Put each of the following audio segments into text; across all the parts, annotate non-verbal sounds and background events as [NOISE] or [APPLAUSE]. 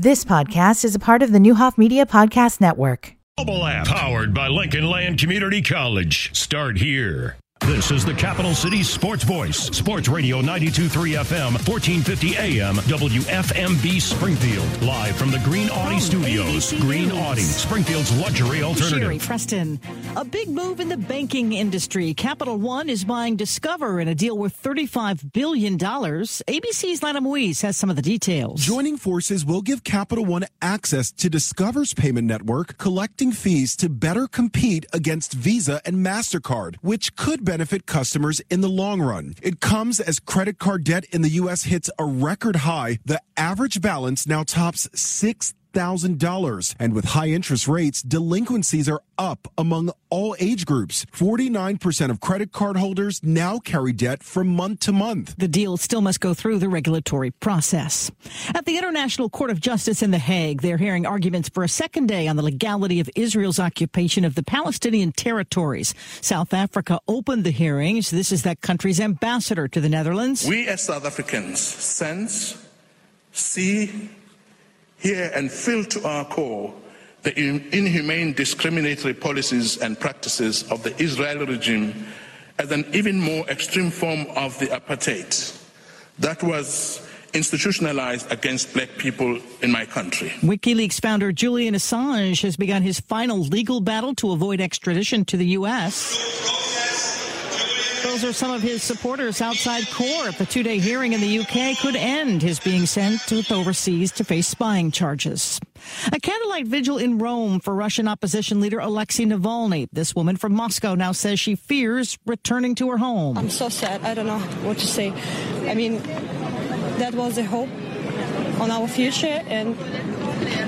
This podcast is a part of the Newhoff Media Podcast Network. Mobile app powered by Lincoln Land Community College. Start here. This is the Capital City Sports Voice, Sports Radio 923 FM, 1450 AM, WFMB Springfield. Live from the Green Audi From Studios. ABC Green News. Audi, Springfield's luxury Sherry alternative. Preston. A big move in the banking industry. Capital One is buying Discover in a deal worth $35 billion. ABC's Lana Moise has some of the details. Joining forces will give Capital One access to Discover's payment network, collecting fees to better compete against Visa and MasterCard, which could benefit customers in the long run. It comes as credit card debt in the U.S. hits a record high. The average balance now tops six thousand dollars and with high interest rates delinquencies are up among all age groups 49% of credit card holders now carry debt from month to month The deal still must go through the regulatory process. At the International Court of Justice in The Hague, they're hearing arguments for a second day on the legality of Israel's occupation of the Palestinian territories. South Africa opened the hearings. This is that country's ambassador to the Netherlands. We as South Africans sense, see, hear, and feel to our core the inhumane discriminatory policies and practices of the Israeli regime as an even more extreme form of the apartheid that was institutionalized against black people in my country. WikiLeaks founder Julian Assange has begun his final legal battle to avoid extradition to the U.S. Those are some of his supporters outside court. The two day hearing in the UK could end his being sent to overseas to face spying charges. A candlelight vigil in Rome for Russian opposition leader Alexei Navalny. This woman from Moscow now says she fears returning to her home. I'm so sad. I don't know what to say. I mean, that was a hope on our future, and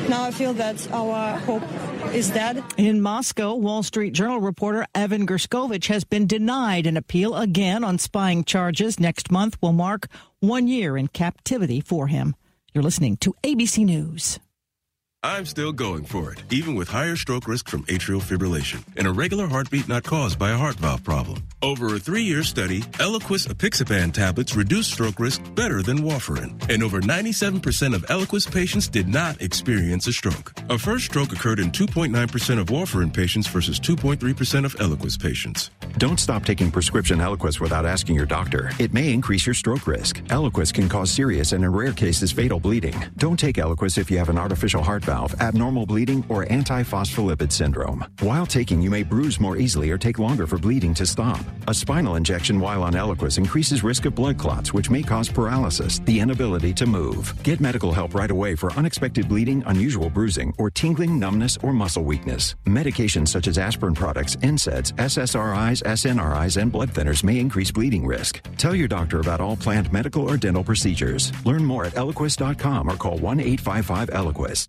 now I feel that our hope is dead. In Moscow, Wall Street Journal reporter Evan Gershkovich has been denied an appeal again on spying charges. Next month will mark one year in captivity for him. You're listening to ABC News. I'm still going for it, even with higher stroke risk from atrial fibrillation and a regular heartbeat not caused by a heart valve problem. Over a three-year study, Eliquis apixaban tablets reduce stroke risk better than warfarin, and over 97% of Eliquis patients did not experience a stroke. A first stroke occurred in 2.9% of warfarin patients versus 2.3% of Eliquis patients. Don't stop taking prescription Eliquis without asking your doctor. It may increase your stroke risk. Eliquis can cause serious and in rare cases fatal bleeding. Don't take Eliquis if you have an artificial heart valve, abnormal bleeding, or antiphospholipid syndrome. While taking, you may bruise more easily or take longer for bleeding to stop. A spinal injection while on Eliquis increases risk of blood clots, which may cause paralysis, the inability to move. Get medical help right away for unexpected bleeding, unusual bruising, or tingling, numbness, or muscle weakness. Medications such as aspirin products, NSAIDs, SSRIs, SNRIs, and blood thinners may increase bleeding risk. Tell your doctor about all planned medical or dental procedures. Learn more at eliquis.com or call 1 855 Eliquis.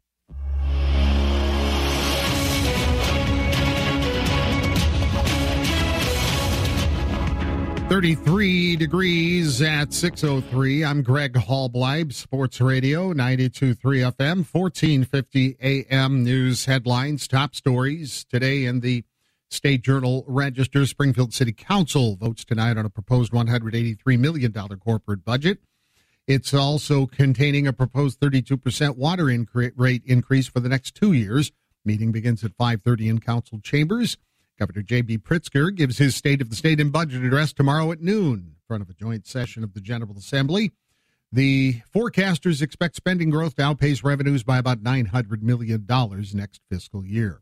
33 degrees at 6.03. I'm Greg Hallbleib, Sports Radio, 92.3 FM, 1450 AM news headlines, top stories today in the State Journal Register. Springfield City Council votes tonight on a proposed $183 million corporate budget. It's also containing a proposed 32% water incre- rate increase for the next two years. Meeting begins at 5.30 in council chambers. Governor J.B. Pritzker gives his State of the State and Budget address tomorrow at noon in front of a joint session of the General Assembly. The forecasters expect spending growth to outpace revenues by about $900 million next fiscal year.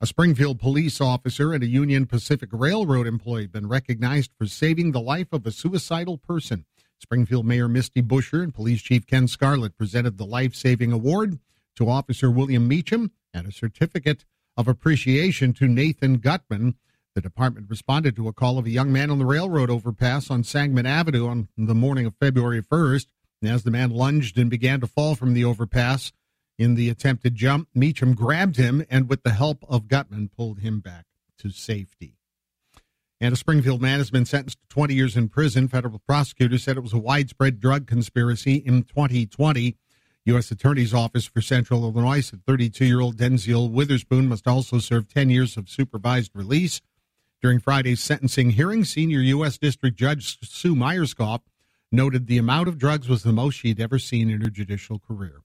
A Springfield police officer and a Union Pacific Railroad employee have been recognized for saving the life of a suicidal person. Springfield Mayor Misty Buscher and Police Chief Ken Scarlette presented the Life Saving Award to Officer William Meacham and a certificate of appreciation to Nathan Gutman. The department responded to a call of a young man on the railroad overpass on Sangamon Avenue on the morning of February 1st. And as the man lunged and began to fall from the overpass in the attempted jump, Meacham grabbed him and, with the help of Gutman, pulled him back to safety. And a Springfield man has been sentenced to 20 years in prison. Federal prosecutors said it was a widespread drug conspiracy in 2020. U.S. Attorney's Office for Central Illinois said 32 year old Denziel Witherspoon must also serve 10 years of supervised release. During Friday's sentencing hearing, senior U.S. District Judge Sue Myerscough noted the amount of drugs was the most she'd ever seen in her judicial career.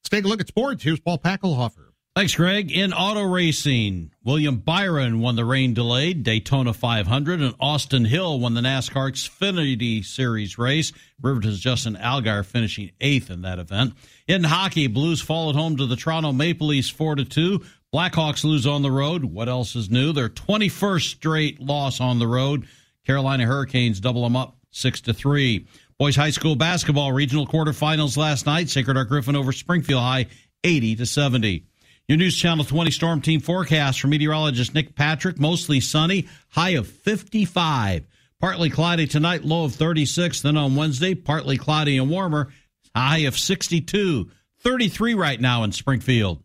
Let's take a look at sports. Here's Paul Packelhofer. Thanks, Greg. In auto racing, William Byron won the rain delayed Daytona 500, and Austin Hill won the NASCAR Xfinity Series race. Riverton's Justin Allgaier finishing eighth in that event. In hockey, Blues fall at home to the Toronto Maple Leafs 4 to 2. Blackhawks lose on the road. What else is new? Their 21st straight loss on the road. Carolina Hurricanes double them up 6 to 3. Boys high school basketball regional quarterfinals last night. Sacred Heart Griffin over Springfield High 80 to 70. Your News Channel 20 Storm Team forecast from meteorologist Nick Patrick. Mostly sunny, high of 55. Partly cloudy tonight, low of 36. Then on Wednesday, partly cloudy and warmer, high of 62. 33 right now in Springfield.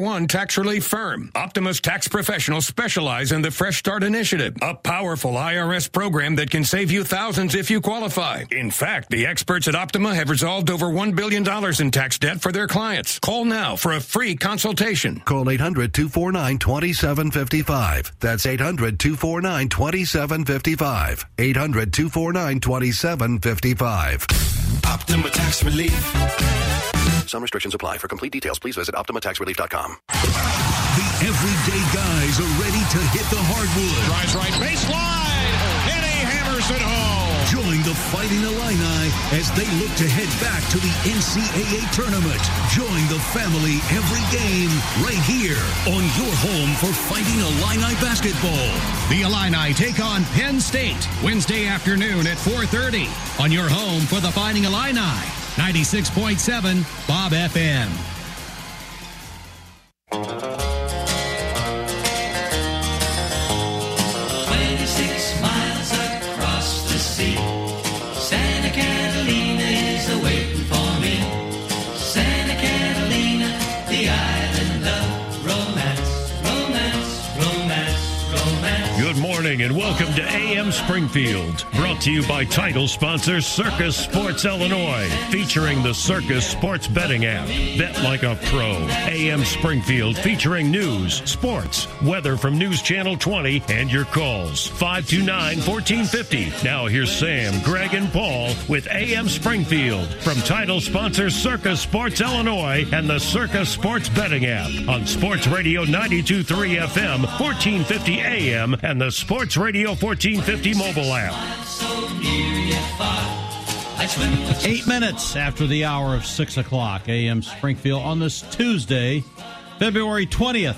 one tax relief firm. Optima's tax professionals specialize in the Fresh Start Initiative, a powerful IRS program that can save you thousands if you qualify. In fact, the experts at Optima have resolved over $1 billion in tax debt for their clients. Call now for a free consultation. Call 800 249 2755. That's 800 249 2755. 800 249 2755. Optima Tax Relief. Some restrictions apply. For complete details, please visit OptimaTaxRelief.com. The everyday guys are ready to hit the hardwood. Drives right baseline, and he hammers it home. Join the Fighting Illini as they look to head back to the NCAA tournament. Join the family every game right here on your home for Fighting Illini basketball. The Illini take on Penn State Wednesday afternoon at 4:30 on your home for the Fighting Illini. 96.7 Bob FM. Morning and welcome to AM Springfield. Brought to you by title sponsor Circa Sports Illinois, featuring the Circa Sports Betting app. Bet like a pro. AM Springfield featuring news, sports, weather from News Channel 20, and your calls. 529 1450. Now here's Sam, Greg, and Paul with AM Springfield from title sponsor Circa Sports Illinois and the Circa Sports Betting app on Sports Radio 923 FM, 1450 AM, and the Sports Radio 1450 mobile app. Eight minutes after the hour of 6 o'clock a.m. Springfield on this Tuesday, February 20th.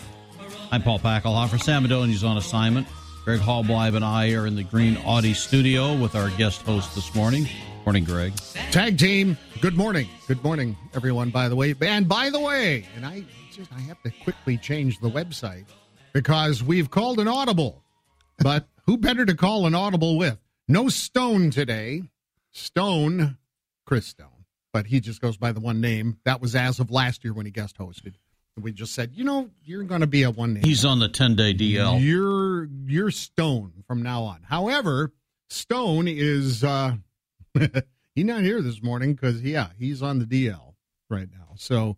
I'm Paul Packelhofer. Sam Adoni's on assignment. Greg Hallbleib and I are in the Green Audi studio with our guest host this morning. Morning, Greg. Tag team. Good morning. Good morning, everyone, by the way. And by the way, and I just I have to quickly change the website because we've called an audible. But who better to call an audible with? No Stone today. Stone, Chris Stone, but he just goes by the one name. That was as of last year when he guest hosted. We just said, you know, you're going to be a one name. He's on the 10 day DL. You're you're Stone from now on. However, Stone is uh [LAUGHS] he's not here this morning because yeah, he's on the DL right now. So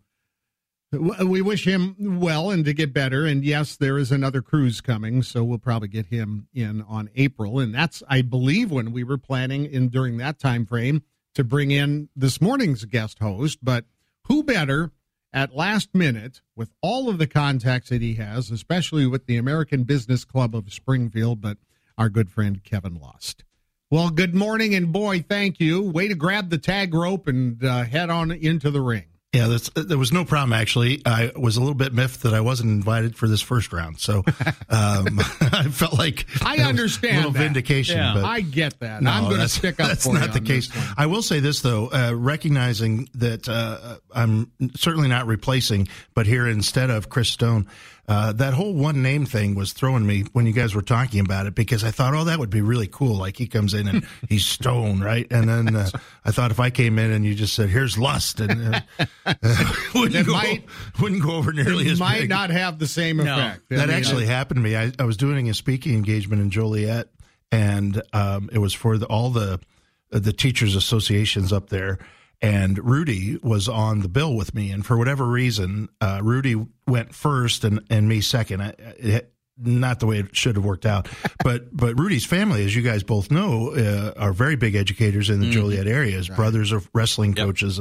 we wish him well and to get better. And yes, there is another cruise coming, so we'll probably get him in on April. And that's, I believe, when we were planning in during that time frame to bring in this morning's guest host. But who better at last minute with all of the contacts that he has, especially with the American Business Club of Springfield, but our good friend Kevin Lust. Well, good morning, and boy, thank you. Way to grab the tag rope and uh, head on into the ring. Yeah, that's, there was no problem actually. I was a little bit miffed that I wasn't invited for this first round, so [LAUGHS] um, [LAUGHS] I felt like I understand a little that. vindication. Yeah, I get that. No, I'm going to stick up That's for not you the on case. I will say this though, uh, recognizing that uh, I'm certainly not replacing, but here instead of Chris Stone. Uh, that whole one name thing was throwing me when you guys were talking about it because I thought, oh, that would be really cool. Like he comes in and [LAUGHS] he's Stone, right? And then uh, I thought if I came in and you just said, "Here's Lust," and uh, [LAUGHS] [LAUGHS] wouldn't, go, might- wouldn't go over nearly it as might big. not have the same effect. I That mean, actually happened to me. I, I was doing a speaking engagement in Joliet, and um, it was for the, all the the teachers associations up there. And Rudy was on the bill with me, and for whatever reason, uh, Rudy went first and, and me second. I, it, not the way it should have worked out, [LAUGHS] but but Rudy's family, as you guys both know, uh, are very big educators in the Mhm. Joliet area. His brothers are wrestling coaches,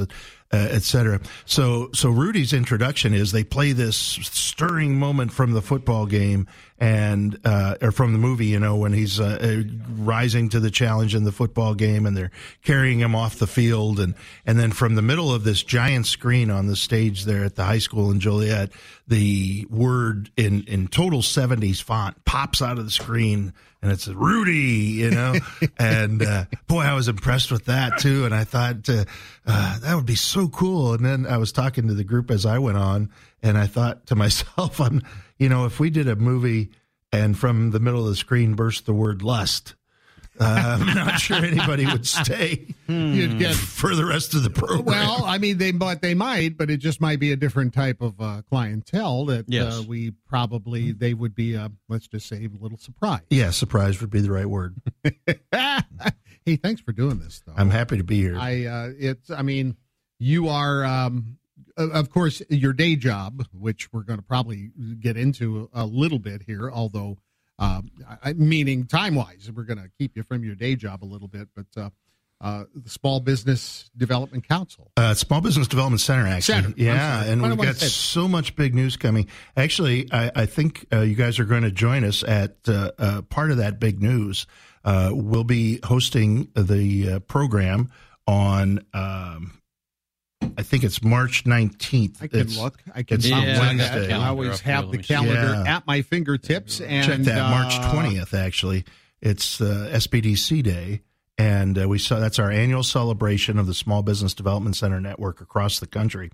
uh, et cetera. So so Rudy's introduction is they play this stirring moment from the football game and uh, or from the movie, you know, when he's uh, uh, rising to the challenge in the football game, and they're carrying him off the field, and and then from the middle of this giant screen on the stage there at the high school in Joliet, the word in in total seventies font pops out of the screen, and it says Rudy, you know, [LAUGHS] and uh, boy, I was impressed with that too, and I thought uh, uh, that would be so cool. And then I was talking to the group as I went on, and I thought to [LAUGHS] myself, I'm, you know, if we did a movie and from the middle of the screen burst the word lust. Uh, I'm not sure anybody would stay You'd get- for the rest of the program. Well, I mean, they but they might, but it just might be a different type of uh, clientele that Yes. uh, we probably they would be. Uh, let's just say a little surprise. yeah, surprise would be the right word. [LAUGHS] hey, thanks for doing this, though. I'm happy to be here. I uh, it's I mean you are um, of course your day job, which we're going to probably get into a little bit here, although um, I, meaning time wise, we're going to keep you from your day job a little bit, but. Uh, uh, the Small Business Development Council. Uh, Small Business Development Center, actually. Center. Yeah, and we've got so much big news coming. Actually, I, I think uh, you guys are going to join us at uh, uh, part of that big news. Uh, we'll be hosting the uh, program on, um, I think it's March 19th. I can It's- look. I can it's see Wednesday. I always have the calendar Yeah. at my fingertips. And Check that, March uh, 20th, actually. It's uh, SBDC Day. And uh, we saw that's our annual celebration of the Small Business Development Center network across the country.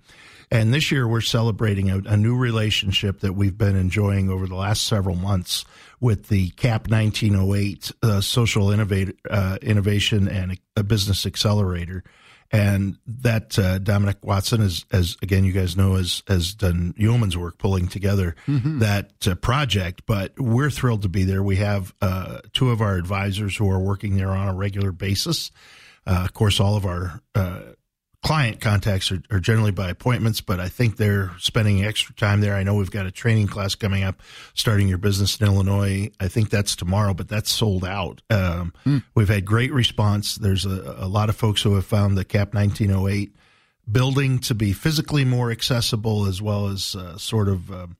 And this year we're celebrating a, a new relationship that we've been enjoying over the last several months with the CAP 1908 uh, Social Innovate, uh, Innovation and a Business Accelerator. And that uh, Dominic Watson is, as again you guys know, has has done yeoman's work pulling together Mhm. that uh, project. But we're thrilled to be there. We have uh, two of our advisors who are working there on a regular basis. Uh, of course, all of our uh, client contacts are, are generally by appointments, but I think they're spending extra time there. I know we've got a training class coming up, starting your business in Illinois. I think that's tomorrow, but that's sold out. Um, We've had great response. There's a, a lot of folks who have found the CAP 1908 building to be physically more accessible as well as uh, sort of. Um,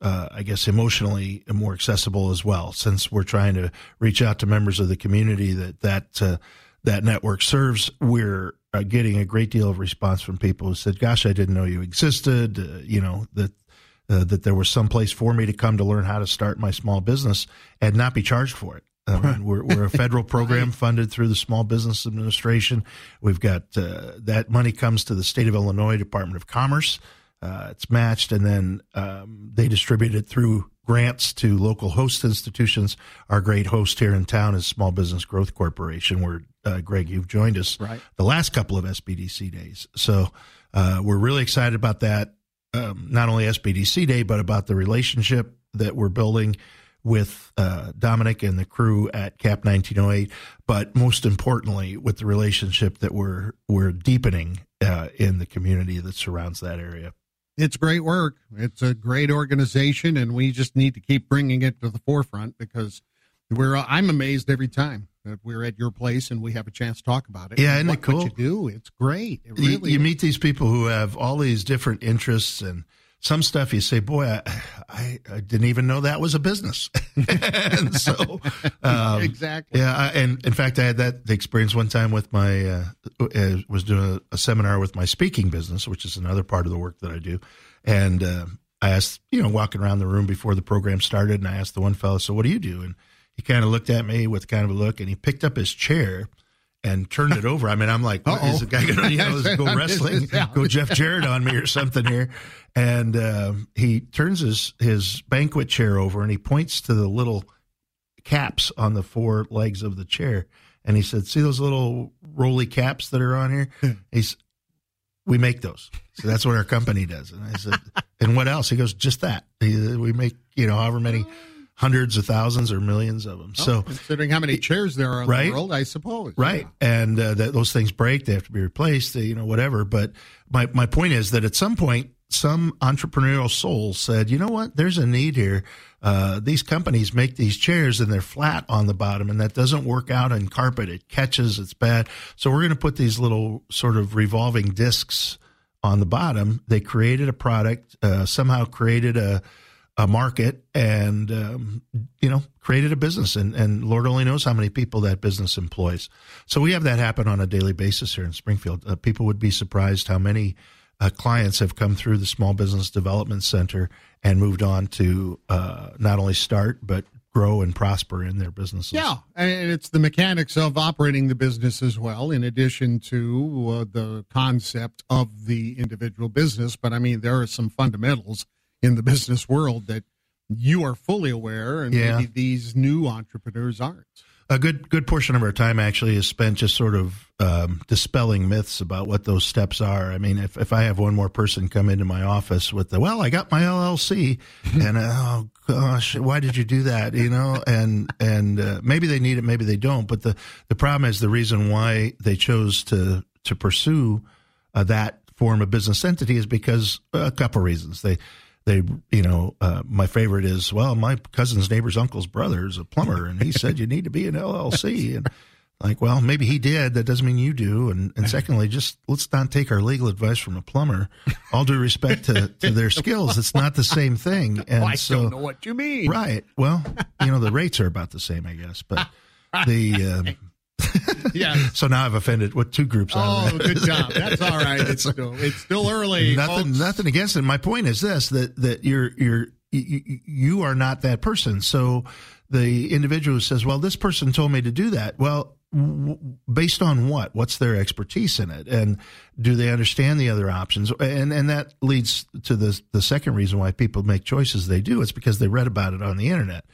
uh, I guess emotionally more accessible as well, since we're trying to reach out to members of the community that that uh, that network serves. We're uh, getting a great deal of response from people who said, "Gosh, I didn't know you existed." Uh, you know that uh, that there was some place for me to come to learn how to start my small business and not be charged for it. I mean, [LAUGHS] we're, we're a federal [LAUGHS] program funded through the Small Business Administration. We've got uh, that money comes to the state of Illinois Department of Commerce. Uh, it's matched, and then um, they distribute it through grants to local host institutions. Our great host here in town is Small Business Growth Corporation, where uh, Greg, you've joined us Right. the last couple of SBDC days. So uh, we're really excited about that. Um, not only SBDC Day, but about the relationship that we're building with uh, Dominic and the crew at Cap 1908. But most importantly, with the relationship that we're we're deepening uh, in the community that surrounds that area. It's great work. It's a great organization, and we just need to keep bringing it to the forefront because we're. I'm amazed every time that we're at your place and we have a chance to talk about it. Yeah, And isn't it what, cool? you do, it's great. It you, really you is. meet these people who have all these different interests and some stuff you say, boy, I, I, I didn't even know that was a business. [LAUGHS] and so, um, Exactly. Yeah. I, and in fact, I had that experience one time with my, uh, uh, was doing a, a seminar with my speaking business, which is another part of the work that I do. And, uh, I asked, you know, walking around the room before the program started, and I asked the one fellow, so what do you do? And he kind of looked at me with kind of a look and he picked up his chair and turned it over. I mean, I'm like, is Uh-oh. the guy going to, you know, [LAUGHS] go wrestling, This [LAUGHS] is out. go Jeff Jarrett on me or something here? And um, he turns his, his banquet chair over and he points to the little caps on the four legs of the chair. And he said, see those little roly caps that are on here? [LAUGHS] He's, we make those. So that's what our company does. And I said, and what else? He goes, just that. We make, you know, however many hundreds of thousands or millions of them. Oh, so considering how many chairs there are in right? the world, I suppose. Right. And uh, that those things break, they have to be replaced, they, you know, whatever. But my, my point is that at some point, some entrepreneurial soul said, you know what, there's a need here. Uh, these companies make these chairs and they're flat on the bottom, and that doesn't work out in carpet. It catches, it's bad. So we're going to put these little sort of revolving discs on the bottom. They created a product, uh, somehow created a, a market and um, you know created a business. And, and lord only knows how many people that business employs. So we have that happen on a daily basis here in springfield. Uh, people would be surprised how many uh, clients have come through the small business development center and moved on to uh, not only start but grow and prosper in their businesses. Yeah, and it's the mechanics of operating the business as well, in addition to uh, the concept of the individual business. But I mean, there are some fundamentals in the business world that you are fully aware, and Yeah. maybe these new entrepreneurs aren't. a good good portion of our time actually is spent just sort of um, dispelling myths about what those steps are. I mean, if, if I have one more person come into my office with the well, I got my LLC, [LAUGHS] and uh, oh gosh, why did you do that? You know, and and uh, maybe they need it, maybe they don't. But the the problem is the reason why they chose to to pursue uh, that form of business entity is because a couple reasons they they you know uh, my favorite is well my cousin's neighbor's uncle's brother is a plumber and he said you need to be an llc and like well maybe he did. That doesn't mean you do. And, and secondly just let's not take our legal advice from a plumber. All due respect to, to their skills it's not the same thing. [LAUGHS] And I so don't know what you mean. right. Well you know the rates are about the same i guess but [LAUGHS] the um, [LAUGHS] Yeah. so now i've offended what two groups Oh, good job. That's all right. [LAUGHS] It's still, it's still early. nothing folks. nothing against it my point is this that that you're you're you, you are not that person so the individual says well this person told me to do that well based on what? What's their expertise in it? And do they understand the other options? And and that leads to the the second reason why people make choices they do. It's because they read about it on the internet.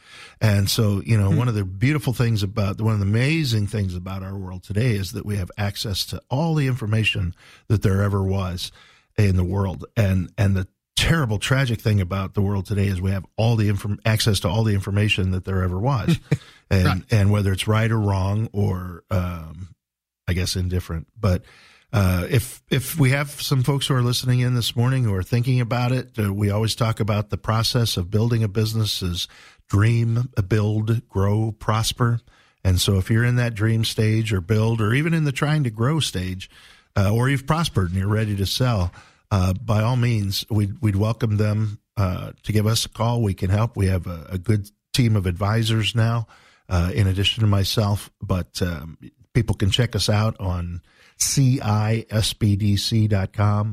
And so you know hmm. one of the beautiful things about one of the amazing things about our world today is that we have access to all the information that there ever was in the world. And and the terrible tragic thing about the world today is we have all the inform- access to all the information that there ever was [LAUGHS] and Right. and whether it's right or wrong or um i guess indifferent but uh, if if we have some folks who are listening in this morning who are thinking about it, uh, we always talk about the process of building a business is dream, build, grow, prosper. And so if you're in that dream stage or build, or even in the trying to grow stage, uh, or you've prospered and you're ready to sell, uh, by all means, we'd, we'd welcome them uh, to give us a call. We can help. We have a, a good team of advisors now, uh, in addition to myself. But um, people can check us out on CISBDC.com,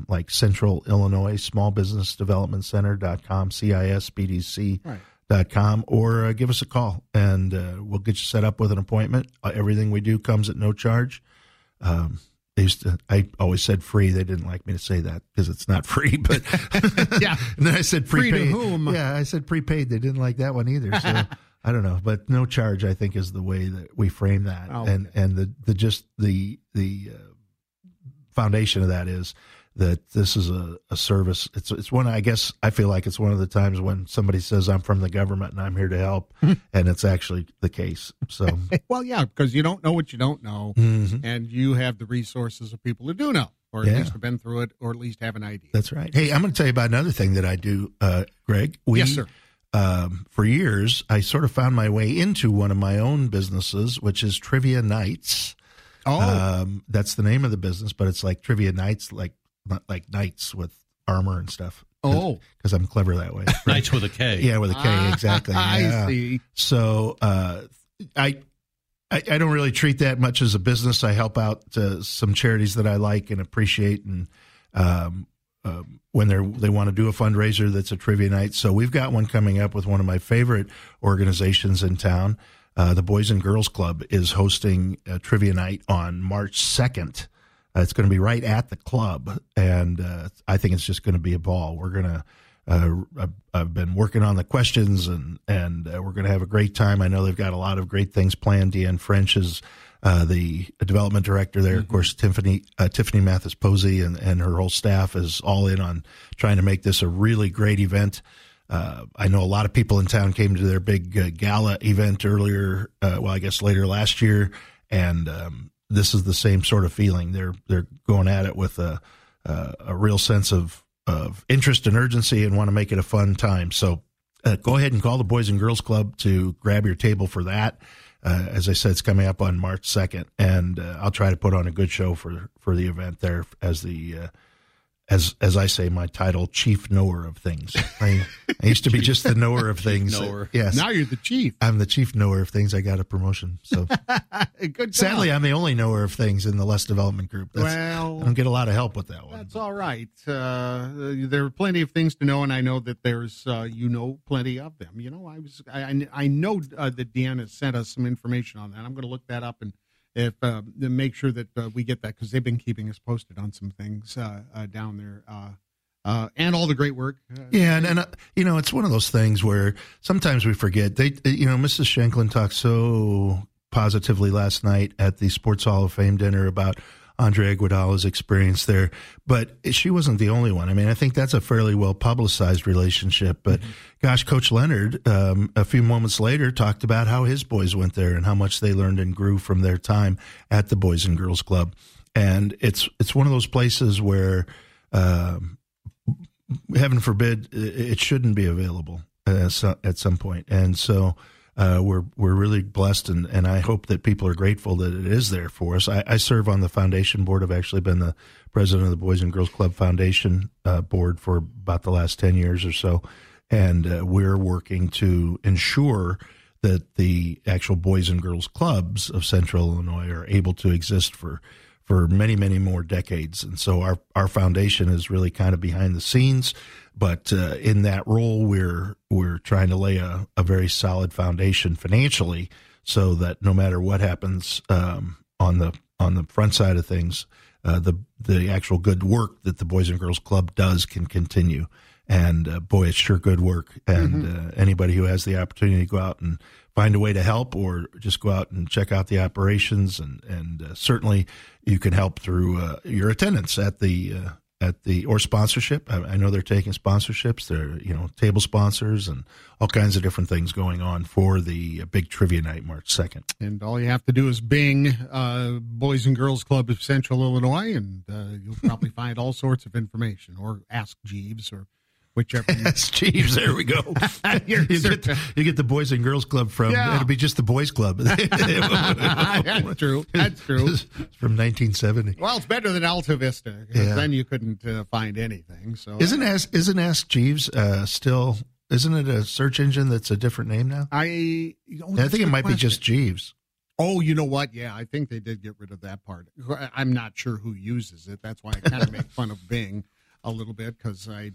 like Central Illinois Small Business Development Center.com, CISBDC.com, or uh, give us a call and uh, we'll get you set up with an appointment. Uh, everything we do comes at no charge. Um, they used to, I always said free. They didn't like me to say that because it's not [LAUGHS] free, but [LAUGHS] Yeah. [LAUGHS] and then I said Free to prepaid. whom? Yeah, I said prepaid. They didn't like that one either. So I don't know, but no charge. I think is the way that we frame that, Okay. and and the the just the the uh, foundation of that is that this is a, a service. It's it's one. I guess I feel like it's one of the times when somebody says I'm from the government and I'm here to help, [LAUGHS] and it's actually the case. So [LAUGHS] well, yeah, because you don't know what you don't know, Mhm. and you have the resources of people who do know, or at Yeah. least have been through it, or at least have an idea. That's right. Hey, I'm going to tell you about another thing that I do, uh, Greg. We, Yes, sir. Um, for years, I sort of found my way into one of my own businesses, which is Trivia Nights. Oh. um, that's the name of the business, but it's like Trivia Nights, like not like knights with armor and stuff. Oh. because I'm clever that way. [LAUGHS] Knights with a K. Yeah, with a K, Ah, exactly. [LAUGHS] I yeah. see. So uh, I, I I don't really treat that much as a business. I help out uh, some charities that I like and appreciate, and um, um, when they they want to do a fundraiser that's a trivia night. So we've got one coming up with one of my favorite organizations in town. Uh, the Boys and Girls Club is hosting a trivia night on March second. Uh, it's going to be right at the club, and uh, I think it's just going to be a ball. We're going to. Uh, I've- I've been working on the questions, and and uh, we're going to have a great time. I know they've got a lot of great things planned. Deanne French is uh, the development director there. Of course, Tiffany uh, Tiffany Mathis Posey and, and her whole staff is all in on trying to make this a really great event. Uh, I know a lot of people in town came to their big uh, gala event earlier. Uh, well, I guess later last year, and um, this is the same sort of feeling. They're they're going at it with a a, a real sense of of interest and urgency, and want to make it a fun time. So uh, go ahead and call the Boys and Girls Club to grab your table for that. Uh, as I said, it's coming up on March second, and uh, I'll try to put on a good show for for the event there as the uh, as as I say, my title, chief knower of things. I, I used to be [LAUGHS] just the knower of things. knower. Yes. Now you're the chief. I'm the chief knower of things. I got a promotion. So [LAUGHS] Good. sadly, job. I'm the only knower of things in the less development group. That's, Well- I don't get a lot of help with that one. That's all right. Uh, there are plenty of things to know, and I know that there's uh, you know plenty of them. You know, I was I I- I know uh, that Deanna sent us some information on that. I'm going to look that up and if uh, make sure that uh, we get that because they've been keeping us posted on some things uh, uh, down there. Uh, uh, and all the great work. Yeah, and, and you know, it's one of those things where sometimes we forget. They, you know, Mrs. Shanklin talked so positively last night at the Sports Hall of Fame dinner about Andre Iguodala's experience there, but she wasn't the only one. I mean, I think that's a fairly well publicized relationship. But gosh, Coach Leonard, um, a few moments later, talked about how his boys went there and how much they learned and grew from their time at the Boys and Girls Club. And it's it's one of those places where. Um, heaven forbid it shouldn't be available at some, at some point. And so uh, we're we're really blessed, and, and I hope that people are grateful that it is there for us. I, I serve on the foundation board. I've actually been the president of the Boys and Girls Club Foundation uh, board for about the last ten years or so, and uh, we're working to ensure that the actual Boys and Girls Clubs of Central Illinois are able to exist for for many, many more decades. And so our, our foundation is really kind of behind the scenes, but uh, in that role, we're we're trying to lay a, a very solid foundation financially, so that no matter what happens um, on the on the front side of things, uh, the the actual good work that the Boys and Girls Club does can continue. And uh, boy, it's sure good work. And uh, anybody who has the opportunity to go out and find a way to help, or just go out and check out the operations, and and uh, certainly you can help through uh, your attendance at the uh, at the or sponsorship. I, I know they're taking sponsorships. They're you know table sponsors and all kinds of different things going on for the uh, big trivia night March second. And all you have to do is Bing uh, Boys and Girls Club of Central Illinois, and uh, you'll probably [LAUGHS] find all sorts of information. Or ask Jeeves, or whichever. [LAUGHS] Jeeves. There we go. [LAUGHS] you, get, you get the Boys and Girls Club from. Yeah. It'll be just the Boys Club. [LAUGHS] That's true. That's true. It's from 1970. Well, it's better than Alta Vista. Yeah. Then you couldn't uh, find anything. So Isn't Ask Isn't Ask Jeeves uh, still? Isn't it a search engine that's a different name now? I. oh, I think it might be just Jeeves. Oh, you know what? Yeah, I think they did get rid of that part. I'm not sure who uses it. That's why I kind of make fun of Bing a little bit because I.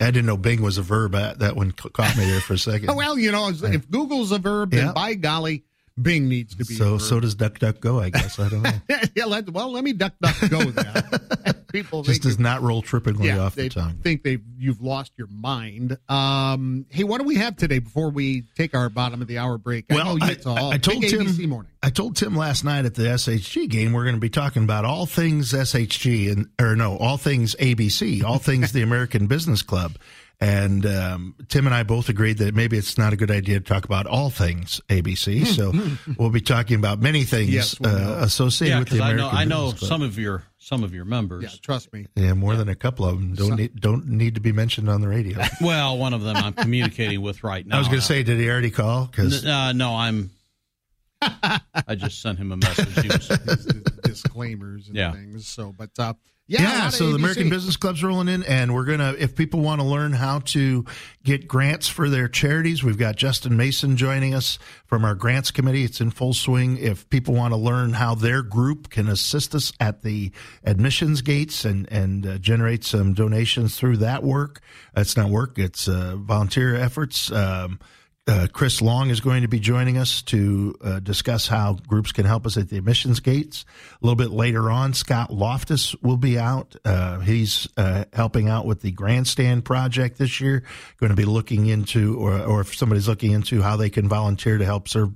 I didn't know Bing was a verb. That one caught me there for a second. Oh, [LAUGHS] well, you know, if Google's a verb, then by golly, Bing needs to be. so a so does DuckDuckGo. I guess I don't know. [LAUGHS] yeah, let, well, let me duck, duck, go there. [LAUGHS] People Just does not roll trippingly yeah, off the tongue. think they you've lost your mind. Um, hey, what do we have today before we take our bottom of the hour break? I know I, it's all I- I told Tim. ABC morning. I told Tim last night at the SHG game we're going to be talking about all things SHG and or no, all things ABC, all things the American Business Club. And um, Tim and I both agreed that maybe it's not a good idea to talk about all things ABC. So we'll be talking about many things Yes, we'll uh, associated Yeah, with the because I American know I know Business some of your some of your members. Yeah, trust me. Yeah, more than a couple of them don't need, don't need to be mentioned on the radio. [LAUGHS] Well, one of them I'm communicating with right now. I was going to say, did he already call? Because N- uh, no, I'm. [LAUGHS] I just sent him a message. He was, [LAUGHS] disclaimers and Yeah. things. So, but uh, Yeah, yeah, a lot of so the American Business Club's rolling in, and we're gonna. If people want to learn how to get grants for their charities, we've got Justin Mason joining us from our grants committee. It's in full swing. If people want to learn how their group can assist us at the admissions gates and and uh, generate some donations through that work, it's not work; it's uh, volunteer efforts. Um, uh, Chris Long is going to be joining us to uh, discuss how groups can help us at the admissions gates. A little bit later on, Scott Loftus will be out. Uh, he's uh, helping out with the grandstand project this year. Going to be looking into, or, or if somebody's looking into how they can volunteer to help serve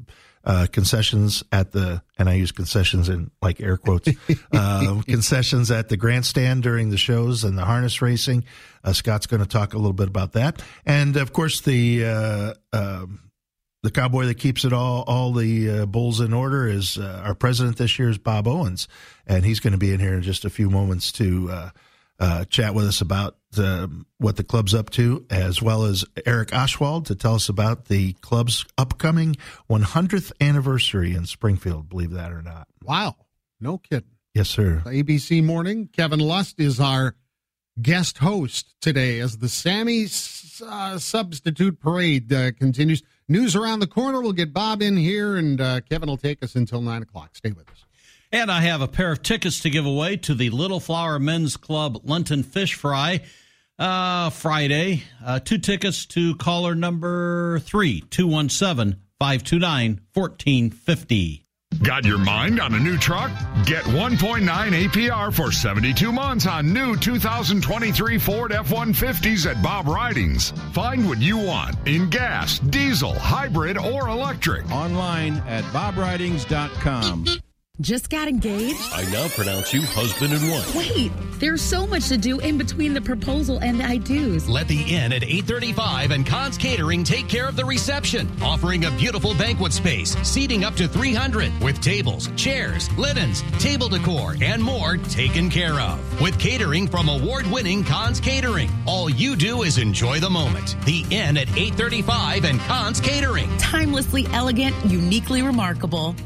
uh, concessions at the, and I use concessions in like air quotes, uh, [LAUGHS] concessions at the grandstand during the shows and the harness racing. Uh, Scott's going to talk a little bit about that, and of course the uh, um, the cowboy that keeps it all all the uh, bulls in order is uh, our president this year is Bob Owens, and he's going to be in here in just a few moments to uh, chat with us about what the club's up to, as well as Eric Oshwald to tell us about the club's upcoming 100th anniversary in Springfield. Believe that or not? Wow, no kidding. Yes, sir. ABC Morning. Kevin Lust is our guest host today as the Sammy uh, Substitute Parade uh, continues. News around the corner. We'll get Bob in here, and uh, Kevin will take us until 9 o'clock. Stay with us. And I have a pair of tickets to give away to the Little Flower Men's Club Lenten Fish Fry uh, Friday. Uh, two tickets to caller number three, 217 529 1450. Got your mind on a new truck? Get 1.9 APR for 72 months on new 2023 Ford F-150s at Bob Ridings. Find what you want in gas, diesel, hybrid, or electric. Online at bobridings.com. Just got engaged? I now pronounce you husband and wife. Wait, there's so much to do in between the proposal and the I do's. Let the Inn at 835 and Conn's Catering take care of the reception, offering a beautiful banquet space, seating up to 300 with tables, chairs, linens, table decor, and more taken care of. With catering from award-winning Conn's Catering, all you do is enjoy the moment. The Inn at 835 and Conn's Catering. Timelessly elegant, uniquely remarkable.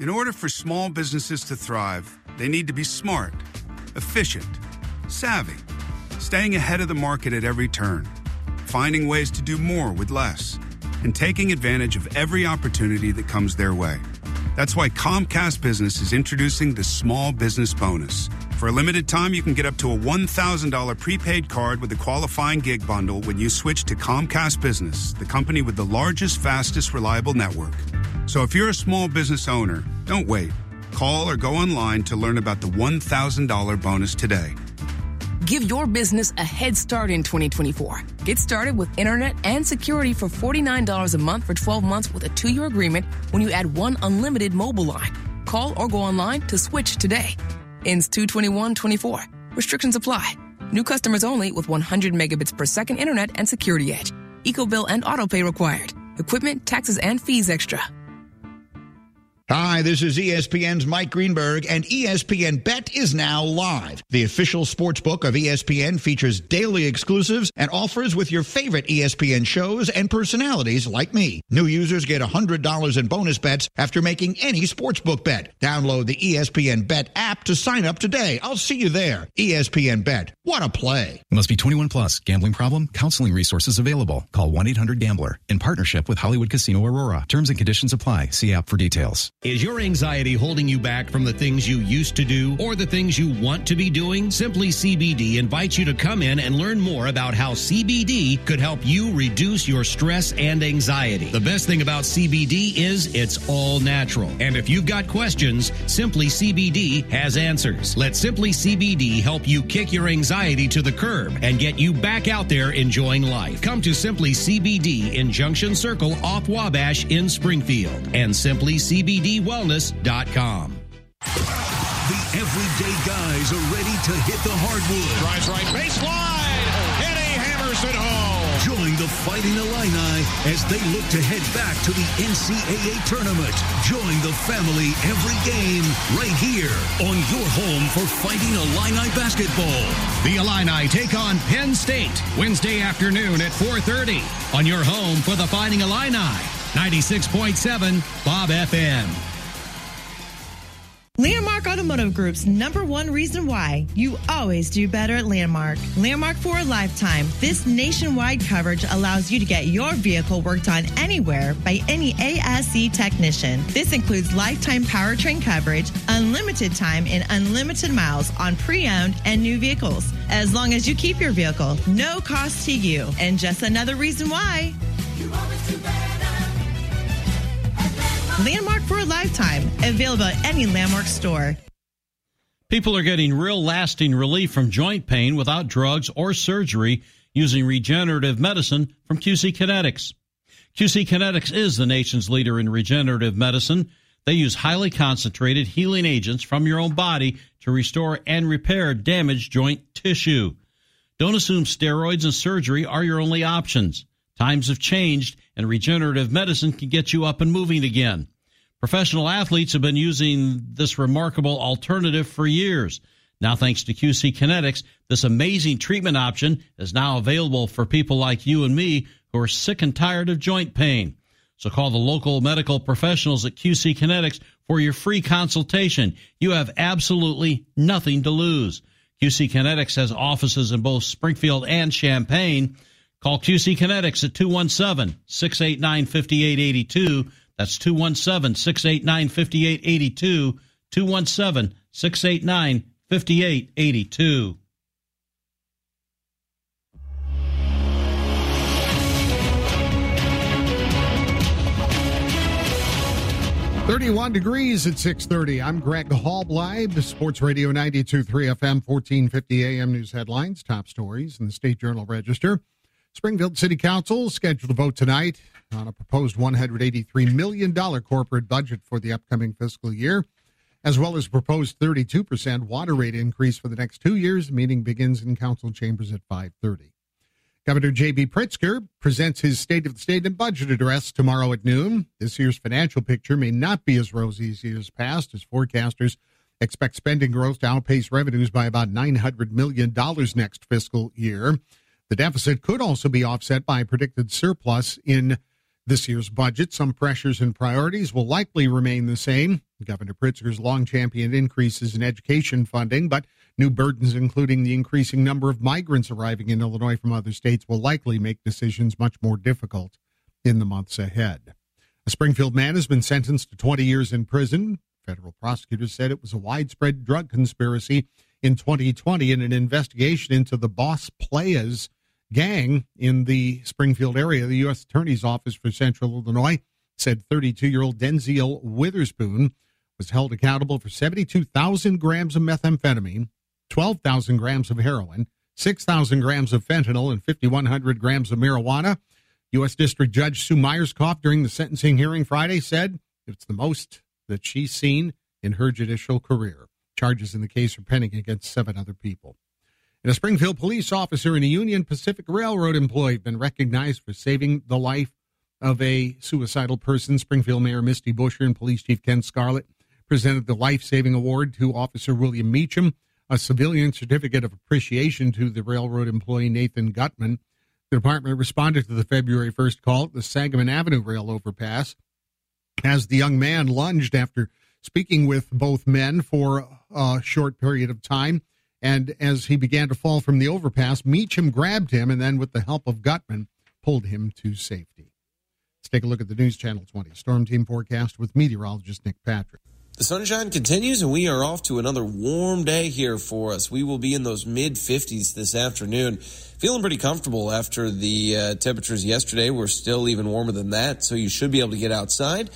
In order for small businesses to thrive, they need to be smart, efficient, savvy, staying ahead of the market at every turn, finding ways to do more with less, and taking advantage of every opportunity that comes their way. That's why Comcast Business is introducing the Small Business Bonus. For a limited time, you can get up to a $1,000 prepaid card with a qualifying gig bundle when you switch to Comcast Business, the company with the largest, fastest, reliable network. So if you're a small business owner, don't wait. Call or go online to learn about the $1,000 bonus today. Give your business a head start in 2024. Get started with internet and security for $49 a month for 12 months with a two year agreement when you add one unlimited mobile line. Call or go online to switch today. Ends 221 24. Restrictions apply. New customers only with 100 megabits per second internet and security edge. EcoBill and autopay required. Equipment, taxes, and fees extra. Hi, this is ESPN's Mike Greenberg, and ESPN Bet is now live. The official sports book of ESPN features daily exclusives and offers with your favorite ESPN shows and personalities like me. New users get $100 in bonus bets after making any sportsbook bet. Download the ESPN Bet app to sign up today. I'll see you there. ESPN Bet. What a play. Must be 21 plus. Gambling problem? Counseling resources available. Call 1-800-GAMBLER. In partnership with Hollywood Casino Aurora. Terms and conditions apply. See app for details. Is your anxiety holding you back from the things you used to do or the things you want to be doing? Simply CBD invites you to come in and learn more about how CBD could help you reduce your stress and anxiety. The best thing about CBD is it's all natural. And if you've got questions, Simply CBD has answers. Let Simply CBD help you kick your anxiety to the curb and get you back out there enjoying life. Come to Simply CBD in Junction Circle off Wabash in Springfield and simplycbdwellness.com. The everyday guys are ready to hit the hardwood. Drives right baseline. Eddie hammers it home. Join the Fighting Illini as they look to head back to the NCAA tournament. Join the family every game right here on your home for Fighting Illini basketball. The Illini take on Penn State Wednesday afternoon at 4:30 on your home for the Fighting Illini. 96.7 Bob FM. Landmark Automotive Group's number one reason why you always do better at Landmark. Landmark for a lifetime. This nationwide coverage allows you to get your vehicle worked on anywhere by any ASE technician. This includes lifetime powertrain coverage, unlimited time, and unlimited miles on pre-owned and new vehicles. As long as you keep your vehicle, no cost to you. And just another reason why. Landmark for a lifetime. Available at any Landmark store. People are getting real lasting relief from joint pain without drugs or surgery using regenerative medicine from QC Kinetics. QC Kinetics is the nation's leader in regenerative medicine. They use highly concentrated healing agents from your own body to restore and repair damaged joint tissue. Don't assume steroids and surgery are your only options. Times have changed, and regenerative medicine can get you up and moving again. Professional athletes have been using this remarkable alternative for years. Now, thanks to QC Kinetics, this amazing treatment option is now available for people like you and me who are sick and tired of joint pain. So call the local medical professionals at QC Kinetics for your free consultation. You have absolutely nothing to lose. QC Kinetics has offices in both Springfield and Champaign. Call QC Kinetics at 217 689 5882. That's 217 689 5882. 217 689 5882. 31 degrees at 6:30. I'm Greg Halbleib, Sports Radio 923 FM 1450 AM news headlines, top stories in the State Journal Register. Springfield City Council scheduled to vote tonight on a proposed $183 million corporate budget for the upcoming fiscal year, as well as proposed 32% water rate increase for the next 2 years. The meeting begins in council chambers at 5:30. Governor J.B. Pritzker presents his State of the State and Budget Address tomorrow at noon. This year's financial picture may not be as rosy as years past, as forecasters expect spending growth to outpace revenues by about $900 million next fiscal year. The deficit could also be offset by a predicted surplus in this year's budget. Some pressures and priorities will likely remain the same. Governor Pritzker's long championed increases in education funding, but New burdens, including the increasing number of migrants arriving in Illinois from other states, will likely make decisions much more difficult in the months ahead. A Springfield man has been sentenced to 20 years in prison. Federal prosecutors said it was a widespread drug conspiracy in 2020 in an investigation into the Boss Playas gang in the Springfield area. The U.S. Attorney's Office for Central Illinois said 32 year old Denzel Witherspoon was held accountable for 72,000 grams of methamphetamine, 12,000 grams of heroin, 6,000 grams of fentanyl, and 5,100 grams of marijuana. U.S. District Judge Sue Myerscough, during the sentencing hearing Friday, said it's the most that she's seen in her judicial career. Charges in the case are pending against seven other people. And a Springfield police officer and a Union Pacific Railroad employee have been recognized for saving the life of a suicidal person. Springfield Mayor Misty Buscher and Police Chief Ken Scarlette presented the life saving award to Officer William Meacham a civilian certificate of appreciation to the railroad employee Nathan Gutman. The department responded to the February 1st call at the Sangamon Avenue rail overpass as the young man lunged after speaking with both men for a short period of time. And as he began to fall from the overpass, Meacham grabbed him and then, with the help of Gutman, pulled him to safety. Let's take a look at the News Channel 20 Storm Team forecast with meteorologist Nick Patrick. The sunshine continues, and we are off to another warm day here for us. We will be in those mid 50s this afternoon. Feeling pretty comfortable after the uh, temperatures yesterday. We're still even warmer than that, so you should be able to get outside.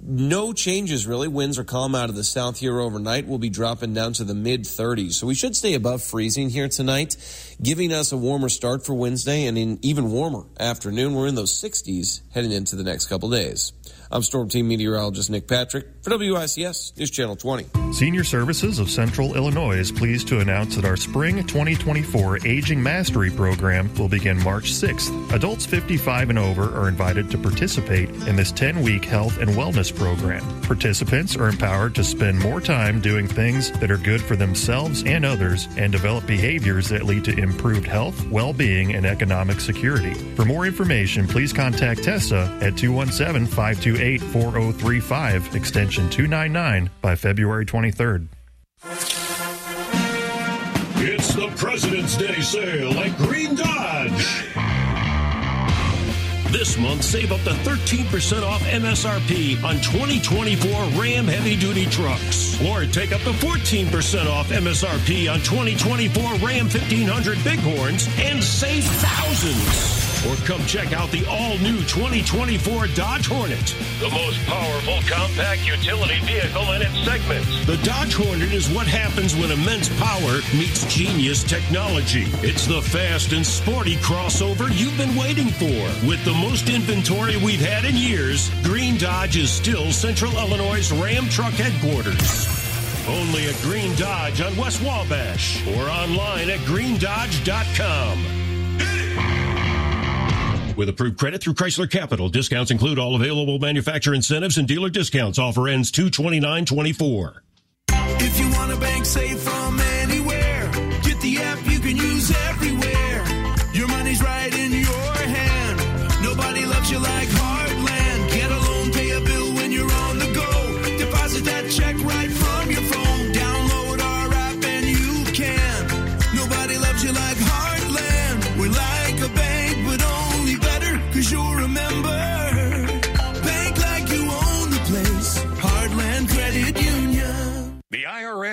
No changes really. Winds are calm out of the south here overnight. We'll be dropping down to the mid 30s. So we should stay above freezing here tonight, giving us a warmer start for Wednesday and an even warmer afternoon. We're in those 60s heading into the next couple days. I'm Storm Team Meteorologist Nick Patrick for WICS News Channel 20. Senior Services of Central Illinois is pleased to announce that our Spring 2024 Aging Mastery program will begin March 6th. Adults 55 and over are invited to participate in this 10 week health and wellness program. Participants are empowered to spend more time doing things that are good for themselves and others and develop behaviors that lead to improved health, well being, and economic security. For more information, please contact Tessa at 217 528 4035, extension 299, by February 23rd. It's the President's Day sale at Green Dodge. This month, save up to 13% off MSRP on 2024 Ram heavy duty trucks. Or take up to 14% off MSRP on 2024 Ram 1500 Bighorns and save thousands. Or come check out the all-new 2024 Dodge Hornet, the most powerful compact utility vehicle in its segment. The Dodge Hornet is what happens when immense power meets genius technology. It's the fast and sporty crossover you've been waiting for. With the most inventory we've had in years, Green Dodge is still Central Illinois' Ram Truck headquarters. Only at Green Dodge on West Wabash or online at greendodge.com. With approved credit through Chrysler Capital, discounts include all available manufacturer incentives and dealer discounts. Offer ends 22924. If you want a bank safe from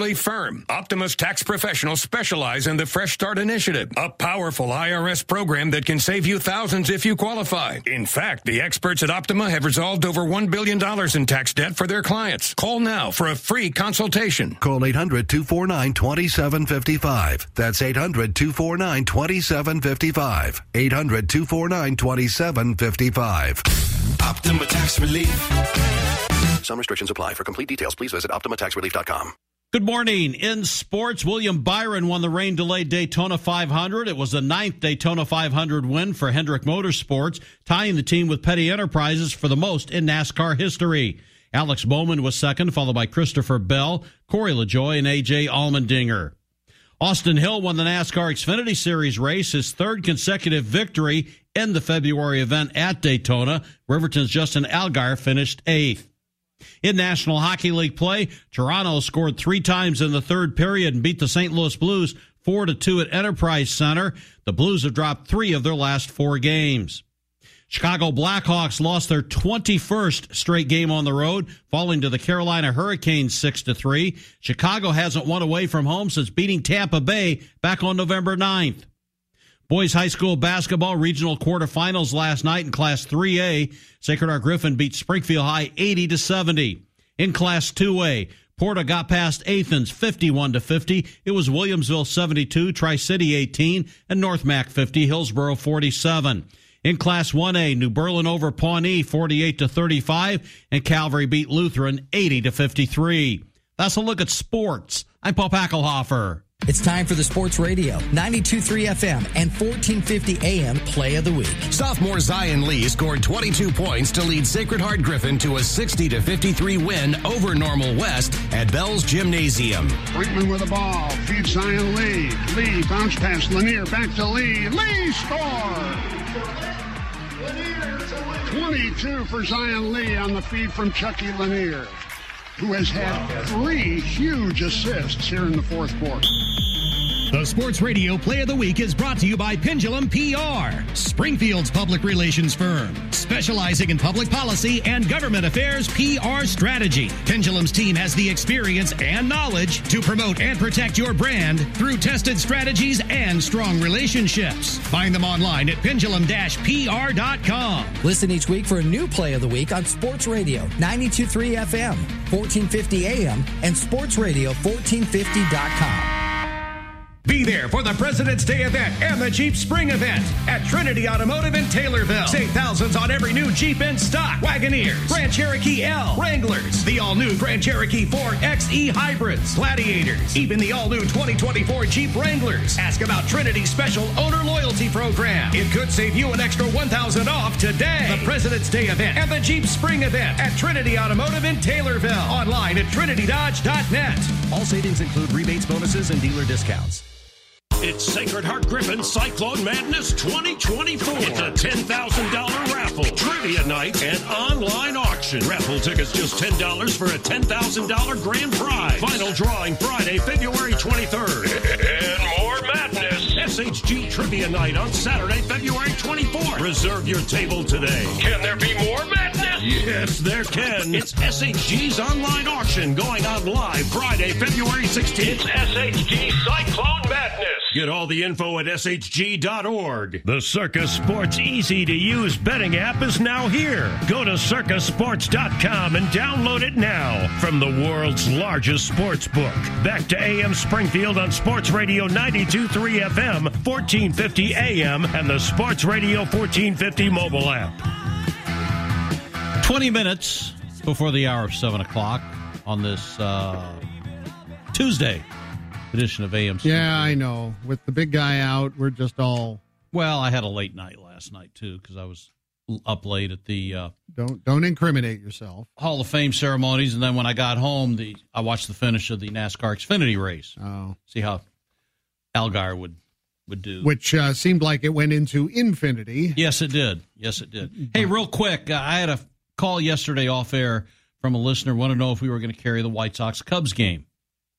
firm. Optima's tax professionals specialize in the Fresh Start Initiative, a powerful IRS program that can save you thousands if you qualify. In fact, the experts at Optima have resolved over $1 billion in tax debt for their clients. Call now for a free consultation. Call 800 249 2755. That's 800 249 2755. 800 249 2755. Optima Tax Relief. Some restrictions apply. For complete details, please visit OptimaTaxRelief.com. Good morning. In sports, William Byron won the rain delayed Daytona 500. It was the ninth Daytona 500 win for Hendrick Motorsports, tying the team with Petty Enterprises for the most in NASCAR history. Alex Bowman was second, followed by Christopher Bell, Corey LaJoie, and AJ Allmendinger. Austin Hill won the NASCAR Xfinity Series race, his third consecutive victory in the February event at Daytona. Riverton's Justin Allgaier finished eighth. In National Hockey League play, Toronto scored three times in the third period and beat the St. Louis Blues 4 to 2 at Enterprise Center. The Blues have dropped 3 of their last 4 games. Chicago Blackhawks lost their 21st straight game on the road, falling to the Carolina Hurricanes 6 to 3. Chicago hasn't won away from home since beating Tampa Bay back on November 9th. Boys High School basketball regional quarterfinals last night in Class 3A. Sacred Heart Griffin beat Springfield High 80 to 70. In Class 2A, Porta got past Athens 51 to 50. It was Williamsville 72, Tri City 18, and North Mac 50, Hillsboro 47. In Class 1A, New Berlin over Pawnee 48 to 35, and Calvary beat Lutheran 80 to 53. That's a look at sports. I'm Paul Packelhofer. It's time for the Sports Radio, 92.3 FM and 1450 AM Play of the Week. Sophomore Zion Lee scored 22 points to lead Sacred Heart Griffin to a 60 to 53 win over Normal West at Bell's Gymnasium. Brinkman with the ball, feeds Zion Lee. Lee bounce pass Lanier back to Lee. Lee score. 22 for Zion Lee on the feed from Chucky Lanier, who has had three huge assists here in the fourth quarter. The Sports Radio Play of the Week is brought to you by Pendulum PR, Springfield's public relations firm, specializing in public policy and government affairs PR strategy. Pendulum's team has the experience and knowledge to promote and protect your brand through tested strategies and strong relationships. Find them online at pendulum-pr.com. Listen each week for a new Play of the Week on Sports Radio, 92.3 FM, 1450 AM, and Sports sportsradio1450.com. Be there for the President's Day event and the Jeep Spring event at Trinity Automotive in Taylorville. Save thousands on every new Jeep in stock. Wagoneers, Grand Cherokee L, Wranglers, the all-new Grand Cherokee 4 XE Hybrids, Gladiators, even the all-new 2024 Jeep Wranglers. Ask about Trinity's special owner loyalty program. It could save you an extra 1000 off today. The President's Day event and the Jeep Spring event at Trinity Automotive in Taylorville. Online at trinitydodge.net. All savings include rebates, bonuses, and dealer discounts. It's Sacred Heart Griffin Cyclone Madness 2024. It's a $10,000 raffle, trivia night, and online auction. Raffle tickets just $10 for a $10,000 grand prize. Final drawing Friday, February 23rd. and more madness. SHG Trivia Night on Saturday, February 24th. Reserve your table today. Can there be more madness? Yes, there can. It's SHG's online auction going on live Friday, February 16th. It's SHG Cyclone Madness. Get all the info at shg.org. The Circa Sports easy to use betting app is now here. Go to circasports.com and download it now from the world's largest sports book. Back to AM Springfield on Sports Radio 923 FM, 1450 AM, and the Sports Radio 1450 mobile app. 20 minutes before the hour of 7 o'clock on this uh, Tuesday edition of AM. Yeah, I know. With the big guy out, we're just all. Well, I had a late night last night, too, because I was up late at the uh, Don't don't incriminate yourself. Hall of Fame ceremonies, and then when I got home, the I watched the finish of the NASCAR Xfinity race. Oh, see how Allgaier would would do. Which uh, seemed like it went into infinity. Yes, it did. Yes, it did. Hey, real quick, uh, I had a call yesterday off air from a listener. Want to know if we were going to carry the White Sox Cubs game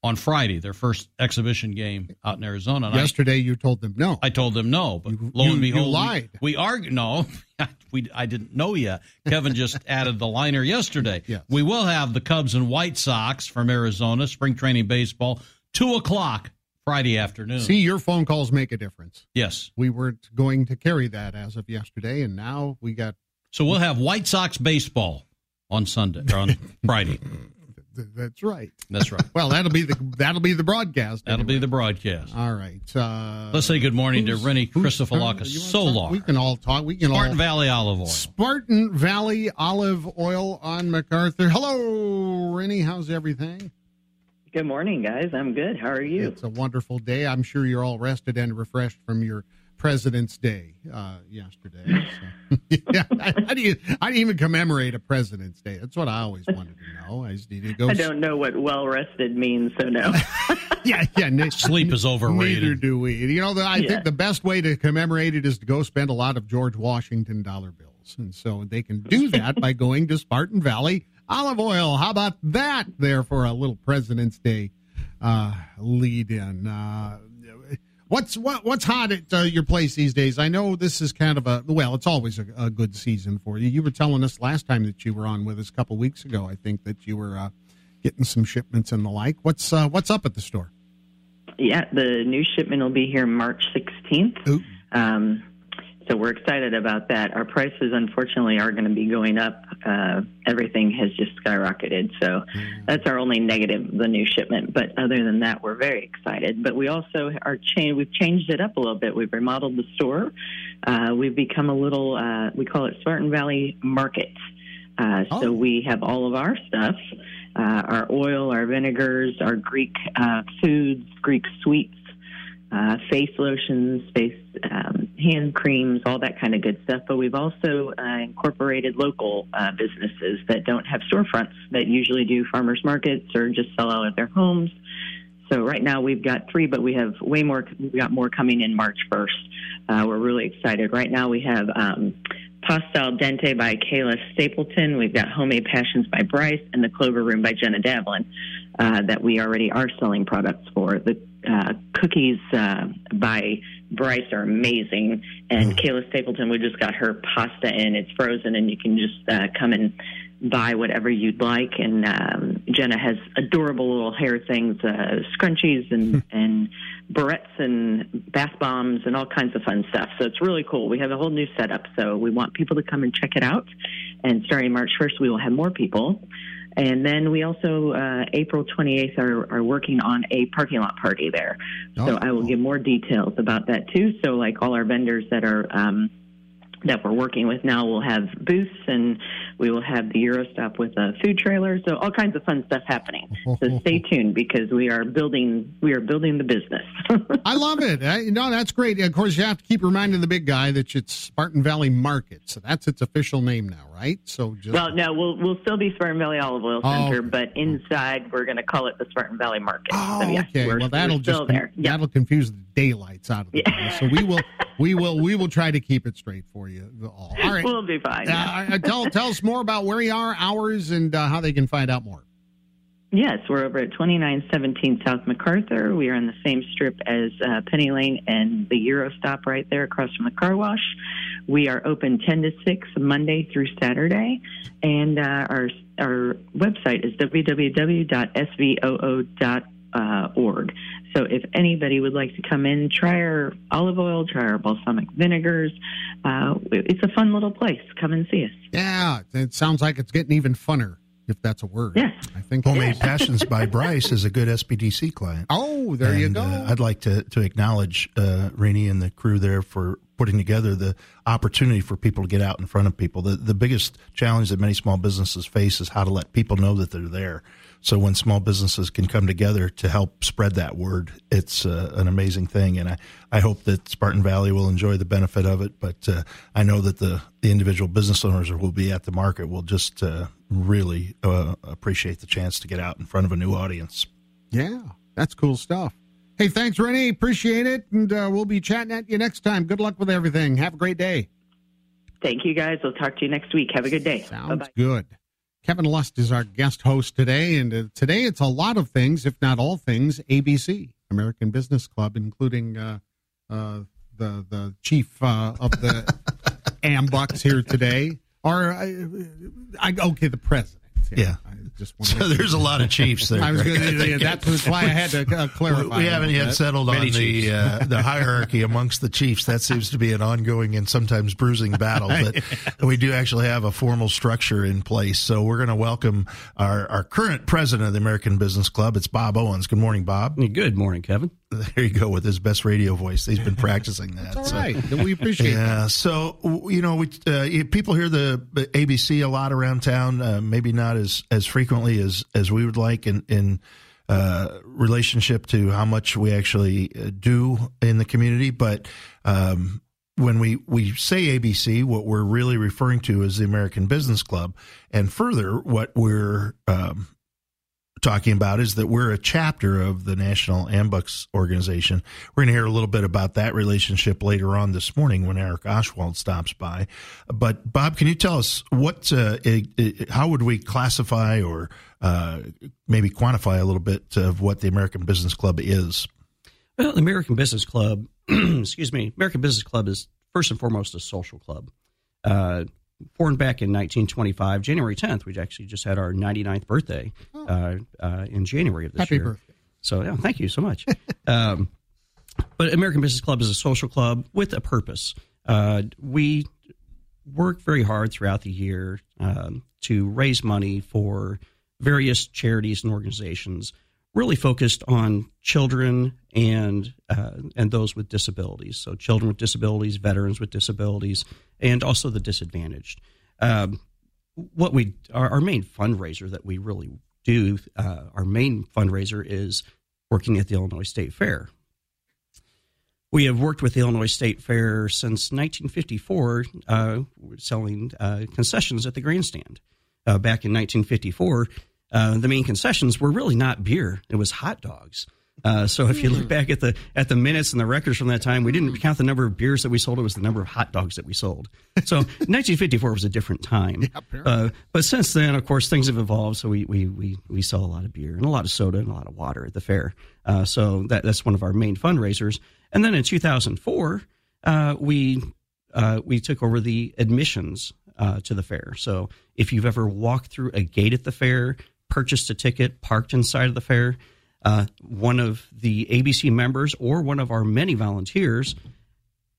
on Friday, their first exhibition game out in Arizona. And I- Yesterday, you told them no. I told them no, but lo you- and you behold, we- lied. We, argued. No, [LAUGHS] we. I didn't know yet. Kevin just [LAUGHS] added the liner yesterday. We will have the Cubs and White Sox from Arizona spring training baseball two o'clock Friday afternoon. See, your phone calls make a difference. Yes. We weren't going to carry that as of yesterday, and now we got. So we'll have White Sox baseball on Sunday or on [LAUGHS] Friday. That's right. That's right. [LAUGHS] Well, that'll be the that'll be the broadcast. That'll be the broadcast. All right. Uh, Let's say good morning to who's- Rennie who's turn- Christofalakis you wanna We can all talk. We can Spartan all. Valley Olive Oil. Spartan Valley Olive Oil on MacArthur. Hello, Rennie. How's everything? Good morning, guys. I'm good. How are you? It's a wonderful day. I'm sure you're all rested and refreshed from your President's Day uh, yesterday. So. [LAUGHS] yeah, how do you how do you even commemorate a President's Day? That's what I always wanted to know. I just need to go. I don't know what well rested means, so no. [LAUGHS] yeah, yeah. [LAUGHS] n- Sleep is overrated. Neither do we. You know, the, I Yeah. think the best way to commemorate it is to go spend a lot of George Washington dollar bills, and so they can do that by going to Spartan Valley Olive Oil. How about that? There for a little President's Day uh, lead in. Uh, what's what what's hot at uh, your place these days? I know this is kind of a well, it's always a, a good season for you. You were telling us last time that you were on with us a couple weeks ago. I think that you were uh, getting some shipments and the like. What's uh, what's up at the store? yeah, the new shipment will be here March 16th. Um, so we're excited about that. Our prices, unfortunately, are going to be going up. Uh, everything has just skyrocketed. So that's our only negative, the new shipment. But other than that, we're very excited. But we also are changed. we've changed it up a little bit. We've remodeled the store. Uh, we've become a little, uh, we call it Spartan Valley Market. Uh, So we have all of our stuff, uh, our oil, our vinegars, our Greek uh, foods, Greek sweets, uh, face lotions, face um, hand creams, all that kind of good stuff. But we've also uh, incorporated local uh, businesses that don't have storefronts that usually do farmers markets or just sell out at their homes. So right now we've got three, but we have way more. We got more coming in March 1st. Uh, we're really excited. Right now we have um, Pasta al Dente by Kayla Stapleton. We've got Homemade Passions by Bryce and the Clover Room by Jenna Davlin uh, that we already are selling products for. The uh, cookies uh, by Bryce are amazing, and Kayla Stapleton, we just got her pasta in. It's frozen, and you can just uh, come and buy whatever you'd like. And um, Jenna has adorable little hair things, uh, scrunchies and and barrettes and bath bombs and all kinds of fun stuff. So it's really cool. We have a whole new setup. So we want people to come and check it out. And starting March 1st, we will have more people. And then we also, uh, April 28th, are, are working on a parking lot party there. So I will give more details about that too. So, like all our vendors that are um, that we're working with now will have booths, and We will have the Eurostop with a food trailer, so all kinds of fun stuff happening. So [LAUGHS] stay tuned because we are building we are building the business. [LAUGHS] I love it. I, no, that's great. Of course, you have to keep reminding the big guy that it's Spartan Valley Market, so that's its official name now, right? So just well, no, we'll we'll still be Spartan Valley Olive Oil Oh. Center, but inside we're going to call it the Spartan Valley Market. Oh, so yes, okay. well, that'll just there. Yeah. that'll confuse the daylights out of the place. So we will we will we will try to keep it straight for you all. All right. [LAUGHS] We'll be fine. Uh, uh, tell tell us more about where you are, hours, and uh, how they can find out more. Yes, we're over at 2917 South MacArthur. We are on the same strip as uh, Penny Lane and the Eurostop right there across from the car wash. We are open 10 to 6 Monday through Saturday, and uh, our our website is www.svoo.org. So if anybody would like to come in, try our olive oil, try our balsamic vinegars. Uh, it's a fun little place. Come and see us. Yeah, it sounds like it's getting even funner, if that's a word. Yes. I think Homemade Passions by [LAUGHS] Bryce is a good SBDC client. Oh, there you go. uh, I'd like to to acknowledge uh, Rainey and the crew there for putting together the opportunity for people to get out in front of people. The the biggest challenge that many small businesses face is how to let people know that they're there. So when small businesses can come together to help spread that word, it's uh, an amazing thing. And I, I hope that Spartan Valley will enjoy the benefit of it. But uh, I know that the, the individual business owners who will be at the market will just uh, really uh, appreciate the chance to get out in front of a new audience. Yeah, that's cool stuff. Hey, thanks, Rennie. Appreciate it. And uh, we'll be chatting at you next time. Good luck with everything. Have a great day. Thank you, guys. We'll talk to you next week. Have a good day. Sounds Bye-bye. good. Kevin Lust is our guest host today. And uh, today it's a lot of things, if not all things, ABC, American Business Club, including uh, uh, the, the chief uh, of the [LAUGHS] AMBUCS here today. Or, I, I, okay, the president. Yeah. I just [LAUGHS] So there's a lot of chiefs there. I was Greg. gonna, yeah, that's, that's why I had to uh, [LAUGHS] clarify. We a haven't yet bit. settled on the uh, the [LAUGHS] hierarchy amongst the chiefs. That seems to be an ongoing and sometimes bruising battle. But we do actually have a formal structure in place. So we're going to welcome our, our current president of the American Business Club. It's Bob Owens. Good morning, Bob. Good morning, Kevin. [LAUGHS] There you go with his best radio voice. He's been practicing that. That's so- all right. We appreciate that. yeah. So you know, we uh, people hear the the ABC a lot around town. Uh, maybe not as as frequently as as we would like in in uh, relationship to how much we actually uh, do in the community, but. Um, when we, we say ABC, what we're really referring to is the American Business Club. And further, what we're um, talking about is that we're a chapter of the National AMBUCS organization. We're going to hear a little bit about that relationship later on this morning when Eric Oswald stops by. But Bob, can you tell us what, uh, it, it- how would we classify or uh, maybe quantify a little bit of what the American Business Club is? Well, the American Business Club, [CLEARS THROAT] excuse me, American Business Club is first and foremost a social club. Uh, formed back in 1925, January 10th, we actually just had our 99th birthday uh, uh, in January of this Happy year. birthday. So, yeah, thank you so much. [LAUGHS] um, but American Business Club is a social club with a purpose. Uh, we work very hard throughout the year um, to raise money for various charities and organizations, really focused on children and uh, and those with disabilities. So, children with disabilities, veterans with disabilities, and also the disadvantaged. Um, what we our, our main fundraiser that we really do, uh, our main fundraiser is working at the Illinois State Fair. We have worked with the Illinois State Fair since 1954, uh, selling uh, concessions at the grandstand. Uh, back in 1954, uh, the main concessions were really not beer; it was hot dogs. Uh, so if you look back at the at the minutes and the records from that time, we didn't count the number of beers that we sold; it was the number of hot dogs that we sold. So [LAUGHS] 1954 was a different time. uh, but since then, of course, things have evolved. So we, we we we sell a lot of beer and a lot of soda and a lot of water at the fair. Uh, so that that's one of our main fundraisers. And then in 2004, uh, we uh, we took over the admissions uh, to the fair. So if you've ever walked through a gate at the fair, purchased a ticket, parked inside of the fair, uh, one of the ABC members or one of our many volunteers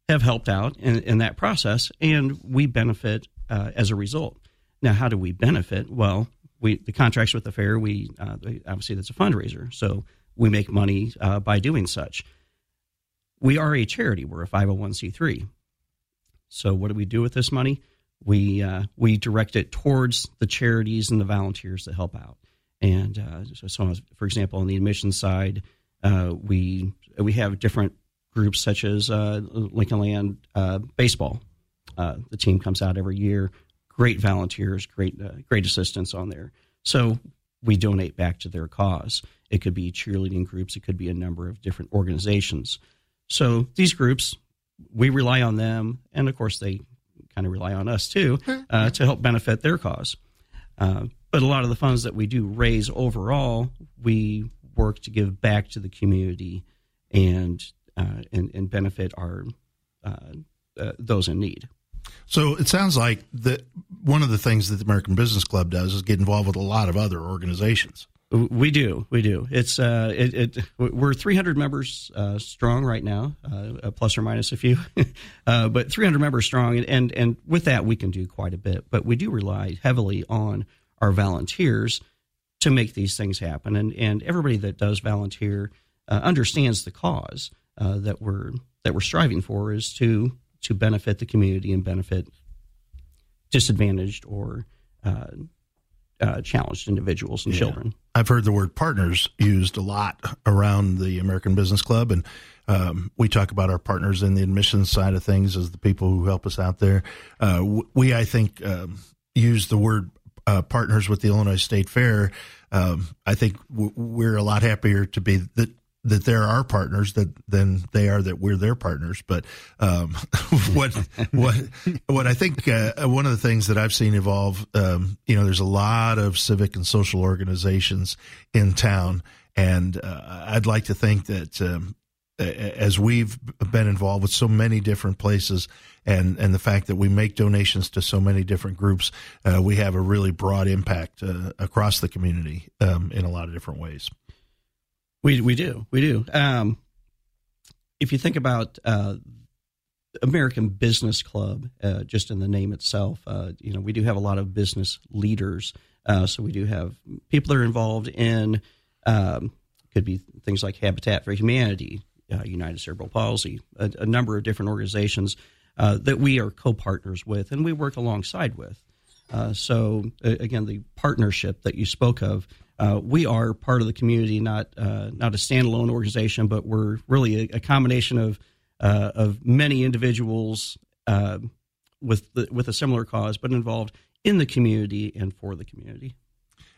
have helped out in, in that process, and we benefit uh, as a result. Now, how do we benefit? Well, we the contracts with the fair. We uh, obviously that's a fundraiser, so we make money uh, by doing such. We are a charity. We're a 501c3. So, what do we do with this money? We uh, we direct it towards the charities and the volunteers that help out. And uh, so, so, for example, on the admission side, uh, we we have different groups such as uh, Lincoln Land uh, Baseball. Uh, the team comes out every year. Great volunteers, great great assistance on there. So we donate back to their cause. It could be cheerleading groups. It could be a number of different organizations. So these groups, we rely on them, and of course they kind of rely on us too uh, to help benefit their cause. Uh, but a lot of the funds that we do raise overall, we work to give back to the community and uh, and, and, benefit our uh, uh, those in need. So it sounds like that one of the things that the American Business Club does is get involved with a lot of other organizations. We do, we do. It's uh, it, it we're 300 members uh, strong right now, uh, plus or minus a few, [LAUGHS] uh, but 300 members strong, and, and and with that we can do quite a bit. But we do rely heavily on our volunteers to make these things happen, and and everybody that does volunteer uh, understands the cause uh, that we're that we're striving for is to to benefit the community and benefit disadvantaged or uh, challenged individuals and yeah. children. I've heard the word partners used a lot around the American Business Club, and um, we talk about our partners in the admissions side of things as the people who help us out there. Uh, we, I think, um, use the word uh, partners with the Illinois State Fair. Um, I think w- we're a lot happier to be that that they're our partners that than they are that we're their partners. But um, [LAUGHS] what what what I think uh, one of the things that I've seen evolve, um, you know, there's a lot of civic and social organizations in town, and uh, I'd like to think that. Um, as we've been involved with so many different places and, and the fact that we make donations to so many different groups, uh, we have a really broad impact uh, across the community um, in a lot of different ways. We we do we do. Um, if you think about uh, American Business Club, uh, just in the name itself, uh, you know we do have a lot of business leaders. Uh, so we do have people that are involved in um, could be things like Habitat for Humanity, uh, United Cerebral Palsy, a, a, number of different organizations uh, that we are co-partners with and we work alongside with. So again, the partnership that you spoke of uh, we are part of the community, not uh, not a standalone organization, but we're really a, a combination of uh, of many individuals uh, with the, with a similar cause, but involved in the community and for the community.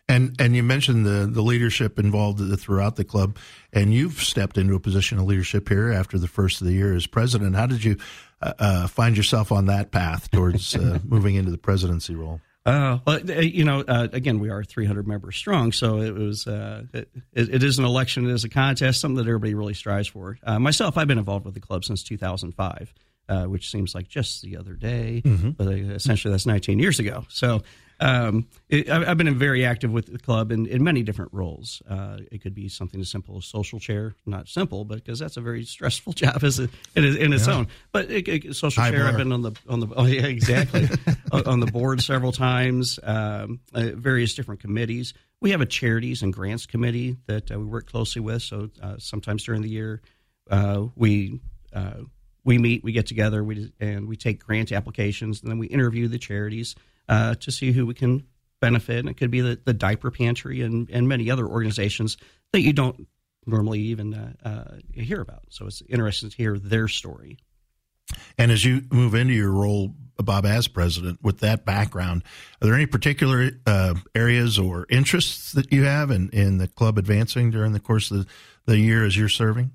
And and you mentioned the the leadership involved throughout the club, and you've stepped into a position of leadership here after the first of the year as president. How did you uh, uh, find yourself on that path towards [LAUGHS] moving into the presidency role? Uh, well, uh, you know, uh, again, we are 300 members strong, so it was uh, it, it is an election, it is a contest, something that everybody really strives for. Uh, myself, I've been involved with the club since 2005, uh, which seems like just the other day, mm-hmm. but essentially that's 19 years ago. So um, it, I've been very active with the club in, in many different roles. Uh, it could be something as simple as social chair, not simple, but because that's a very stressful [LAUGHS] job as a, in, in its yeah. own. But it, it, social High chair, I've been on the on the oh yeah exactly [LAUGHS] on the board several times, um, uh, various different committees. We have a charities and grants committee that uh, we work closely with. So uh, sometimes during the year, uh, we uh, we meet, we get together, we and we take grant applications, and then we interview the charities uh, to see who we can benefit. And it could be the, the diaper pantry and, and many other organizations that you don't normally even uh, uh, hear about. So it's interesting to hear their story. And as you move into your role, Bob, as president, with that background, are there any particular uh, areas or interests that you have in, in the club advancing during the course of the, the year as you're serving?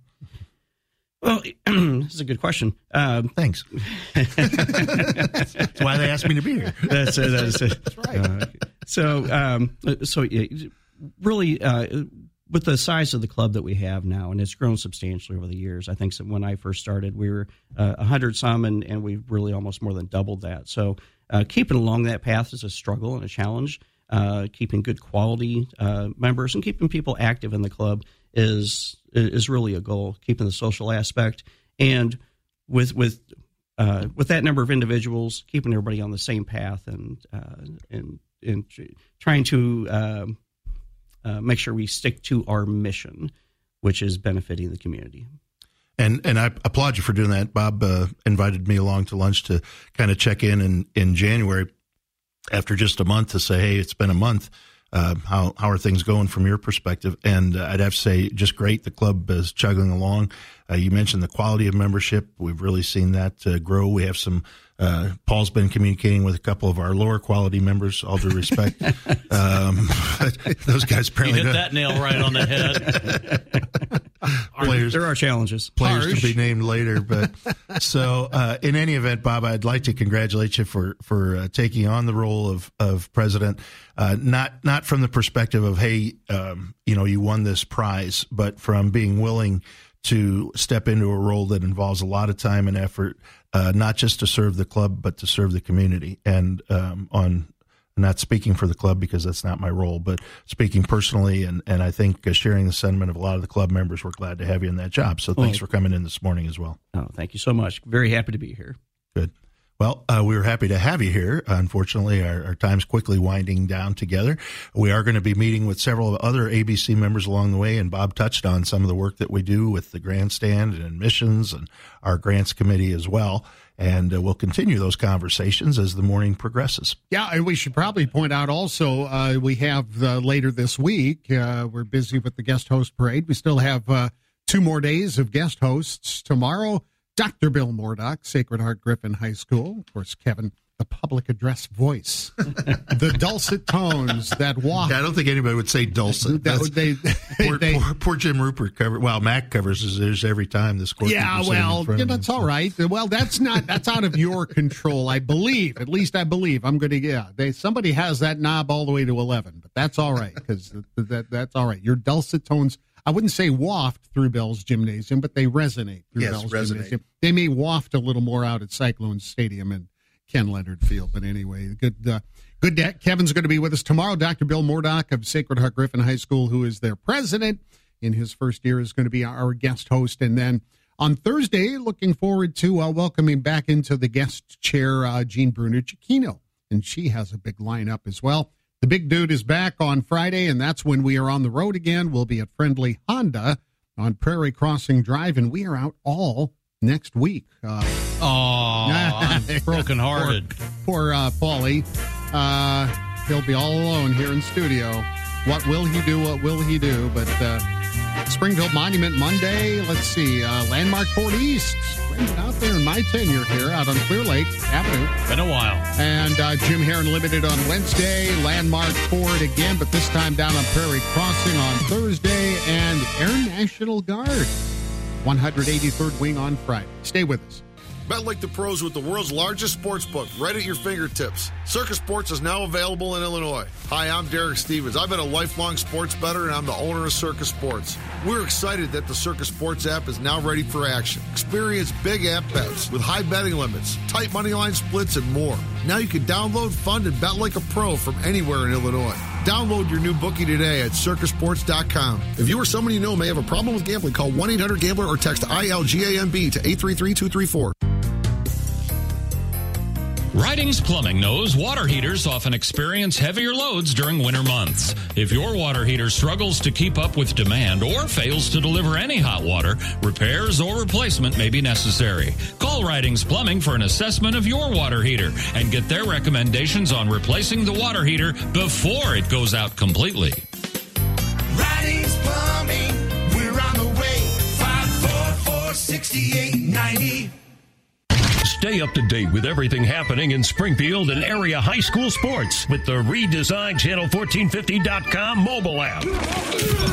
Well, [CLEARS THROAT] this is a good question. Um, Thanks. [LAUGHS] that's why they asked me to be here. That's, uh, that's, uh, that's right. Uh, so, um, so really, uh, with the size of the club that we have now, and it's grown substantially over the years. I think when I first started, we were uh, a hundred some, and, and we've really almost more than doubled that. So, uh, keeping along that path is a struggle and a challenge. keeping good quality members and keeping people active in the club is is really a goal, keeping the social aspect, and with with uh, with that number of individuals, keeping everybody on the same path, and uh, and and trying to um, uh, make sure we stick to our mission, which is benefiting the community. and and I applaud you for doing that. Bob uh, invited me along to lunch to kind of check in in, in January after just a month to say, hey, it's been a month. Uh, how how are things going from your perspective? And uh, I'd have to say, just great. The club is chugging along. Uh, you mentioned the quality of membership. We've really seen that uh, grow. We have some. Uh, Paul's been communicating with a couple of our lower quality members. All due respect, [LAUGHS] um, those guys apparently you hit that nail right on the head. [LAUGHS] players, there are challenges. Players Harsh. to be named later, but [LAUGHS] so uh, in any event, Bob, I'd like to congratulate you for for uh, taking on the role of of president. Uh, not not from the perspective of hey, um, you know, you won this prize, but from being willing to step into a role that involves a lot of time and effort, uh, not just to serve the club, but to serve the community. And um, on not speaking for the club because that's not my role, but speaking personally, and, and I think uh, sharing the sentiment of a lot of the club members, we're glad to have you in that job. So thanks Well- for coming in this morning as well. Oh, thank you so much. Very happy to be here. Good. Well, uh, we were happy to have you here. Unfortunately, our, our time's quickly winding down together. We are going to be meeting with several other ABC members along the way, and Bob touched on some of the work that we do with the grandstand and admissions and our grants committee as well. And uh, we'll continue those conversations as the morning progresses. Yeah, and we should probably point out also uh, we have uh, later this week. Uh, we're busy with the guest host parade. We still have uh, two more days of guest hosts tomorrow. Dr. Bill Mordock, Sacred Heart Griffin High School. Of course, Kevin, the public address voice, [LAUGHS] the dulcet tones that walk. Yeah, I don't think anybody would say dulcet. That- That's- they- [LAUGHS] poor, they- poor, poor Jim Rupert covered. Well, Mac covers his ears every time this court. Yeah, well, yeah, that's all right. Well, that's not that's out of your control, I believe. At least I believe. I'm going to yeah. They somebody has that knob all the way to eleven, but that's all right because that that's all right. Your dulcet tones. I wouldn't say waft through Bell's Gymnasium, but they resonate through Yes, Bell's resonate. Gymnasium. They may waft a little more out at Cyclone Stadium and Ken Leonard Field, but anyway, good. Uh, good. Kevin's going to be with us tomorrow. Dr. Bill Mordock of Sacred Heart Griffin High School, who is their president in his first year, is going to be our guest host, and then on Thursday, looking forward to uh, welcoming back into the guest chair uh, Jean Bruner Chiquino, and she has a big lineup as well. The big dude is back on Friday, and that's when we are on the road again. We'll be at Friendly Honda on Prairie Crossing Drive, and we are out all next week. Uh, Oh, I'm [LAUGHS] brokenhearted. Poor, poor uh, Paulie. Uh, he'll be all alone here in studio. What will he do? What will he do? But uh, Springfield Monument Monday. Let's see. Uh, Landmark Ford East. Been out there in my tenure here, out on Clear Lake Avenue. Been a while. And uh, Jim Heron Limited on Wednesday. Landmark Ford again, but this time down on Prairie Crossing on Thursday. And Air National Guard. 183rd Wing on Friday. Stay with us. Bet like the pros with the world's largest sports book right at your fingertips. Circa Sports is now available in Illinois. Hi, I'm Derek Stevens. I've been a lifelong sports bettor and I'm the owner of Circa Sports. We're excited that the Circa Sports app is now ready for action. Experience big app bets with high betting limits, tight money line splits, and more. Now you can download, fund, and bet like a pro from anywhere in Illinois. Download your new bookie today at circasports.com. If you or someone you know may have a problem with gambling, call 1 800 Gambler or text ILGAMB to 833 234. Ridings Plumbing knows water heaters often experience heavier loads during winter months. If your water heater struggles to keep up with demand or fails to deliver any hot water, repairs or replacement may be necessary. Call Ridings Plumbing for an assessment of your water heater and get their recommendations on replacing the water heater before it goes out completely. Ridings Plumbing, we're on the way. 544 6890. Stay up to date with everything happening in Springfield and area high school sports with the redesigned Channel1450.com mobile app.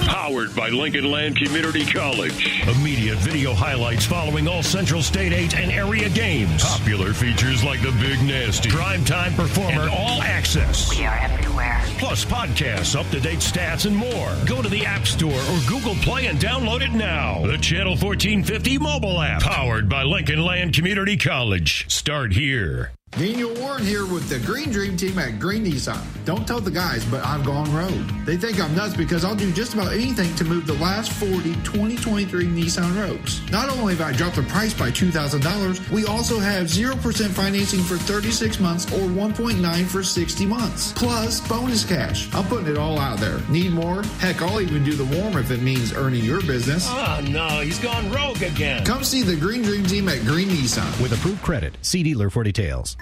Powered by Lincoln Land Community College. Immediate video highlights following all Central State 8 and area games. Popular features like the Big Nasty, Primetime Performer, and All Access. We are everywhere. Plus podcasts, up-to-date stats, and more. Go to the App Store or Google Play and download it now. The Channel 1450 mobile app. Powered by Lincoln Land Community College. Start here. Daniel Warren here with the Green Dream Team at Green Nissan. Don't tell the guys, but I've gone rogue. They think I'm nuts because I'll do just about anything to move the last 40 2023 Nissan Rogues. Not only have I dropped the price by $2,000, we also have 0% financing for 36 months or 1.9 for 60 months. Plus, bonus cash. I'm putting it all out there. Need more? Heck, I'll even do the warm if it means earning your business. Oh, no, he's gone rogue again. Come see the Green Dream Team at Green Nissan. With approved credit. See dealer for details.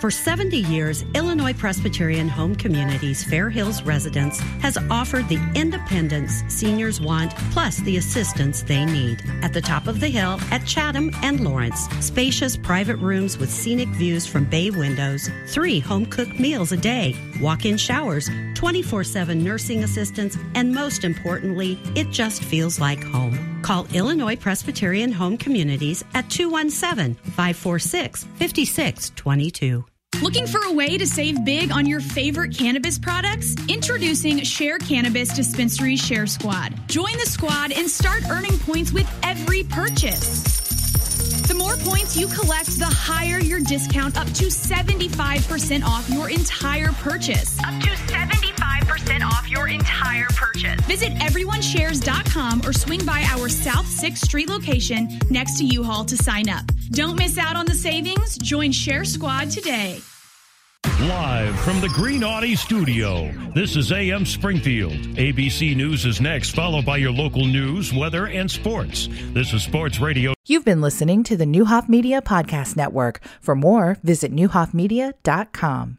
For 70 years, Illinois Presbyterian Home Communities Fair Hills Residence has offered the independence seniors want plus the assistance they need. At the top of the hill at Chatham and Lawrence, spacious private rooms with scenic views from bay windows, three home cooked meals a day, walk in showers, 24 7 nursing assistance, and most importantly, it just feels like home. Call Illinois Presbyterian Home Communities at 217 546 5622. Looking for a way to save big on your favorite cannabis products? Introducing Share Cannabis Dispensary Share Squad. Join the squad and start earning points with every purchase. The more points you collect, the higher your discount, up to 75% off your entire purchase. Up to 75% off your entire purchase. Visit everyoneshares.com or swing by our South 6th Street location next to U-Haul to sign up. Don't miss out on the savings. Join Share Squad today. Live from the Green Audi studio, this is AM Springfield. ABC News is next, followed by your local news, weather, and sports. This is Sports Radio. You've been listening to the Neuhoff Media Podcast Network. For more, visit neuhoffmedia.com.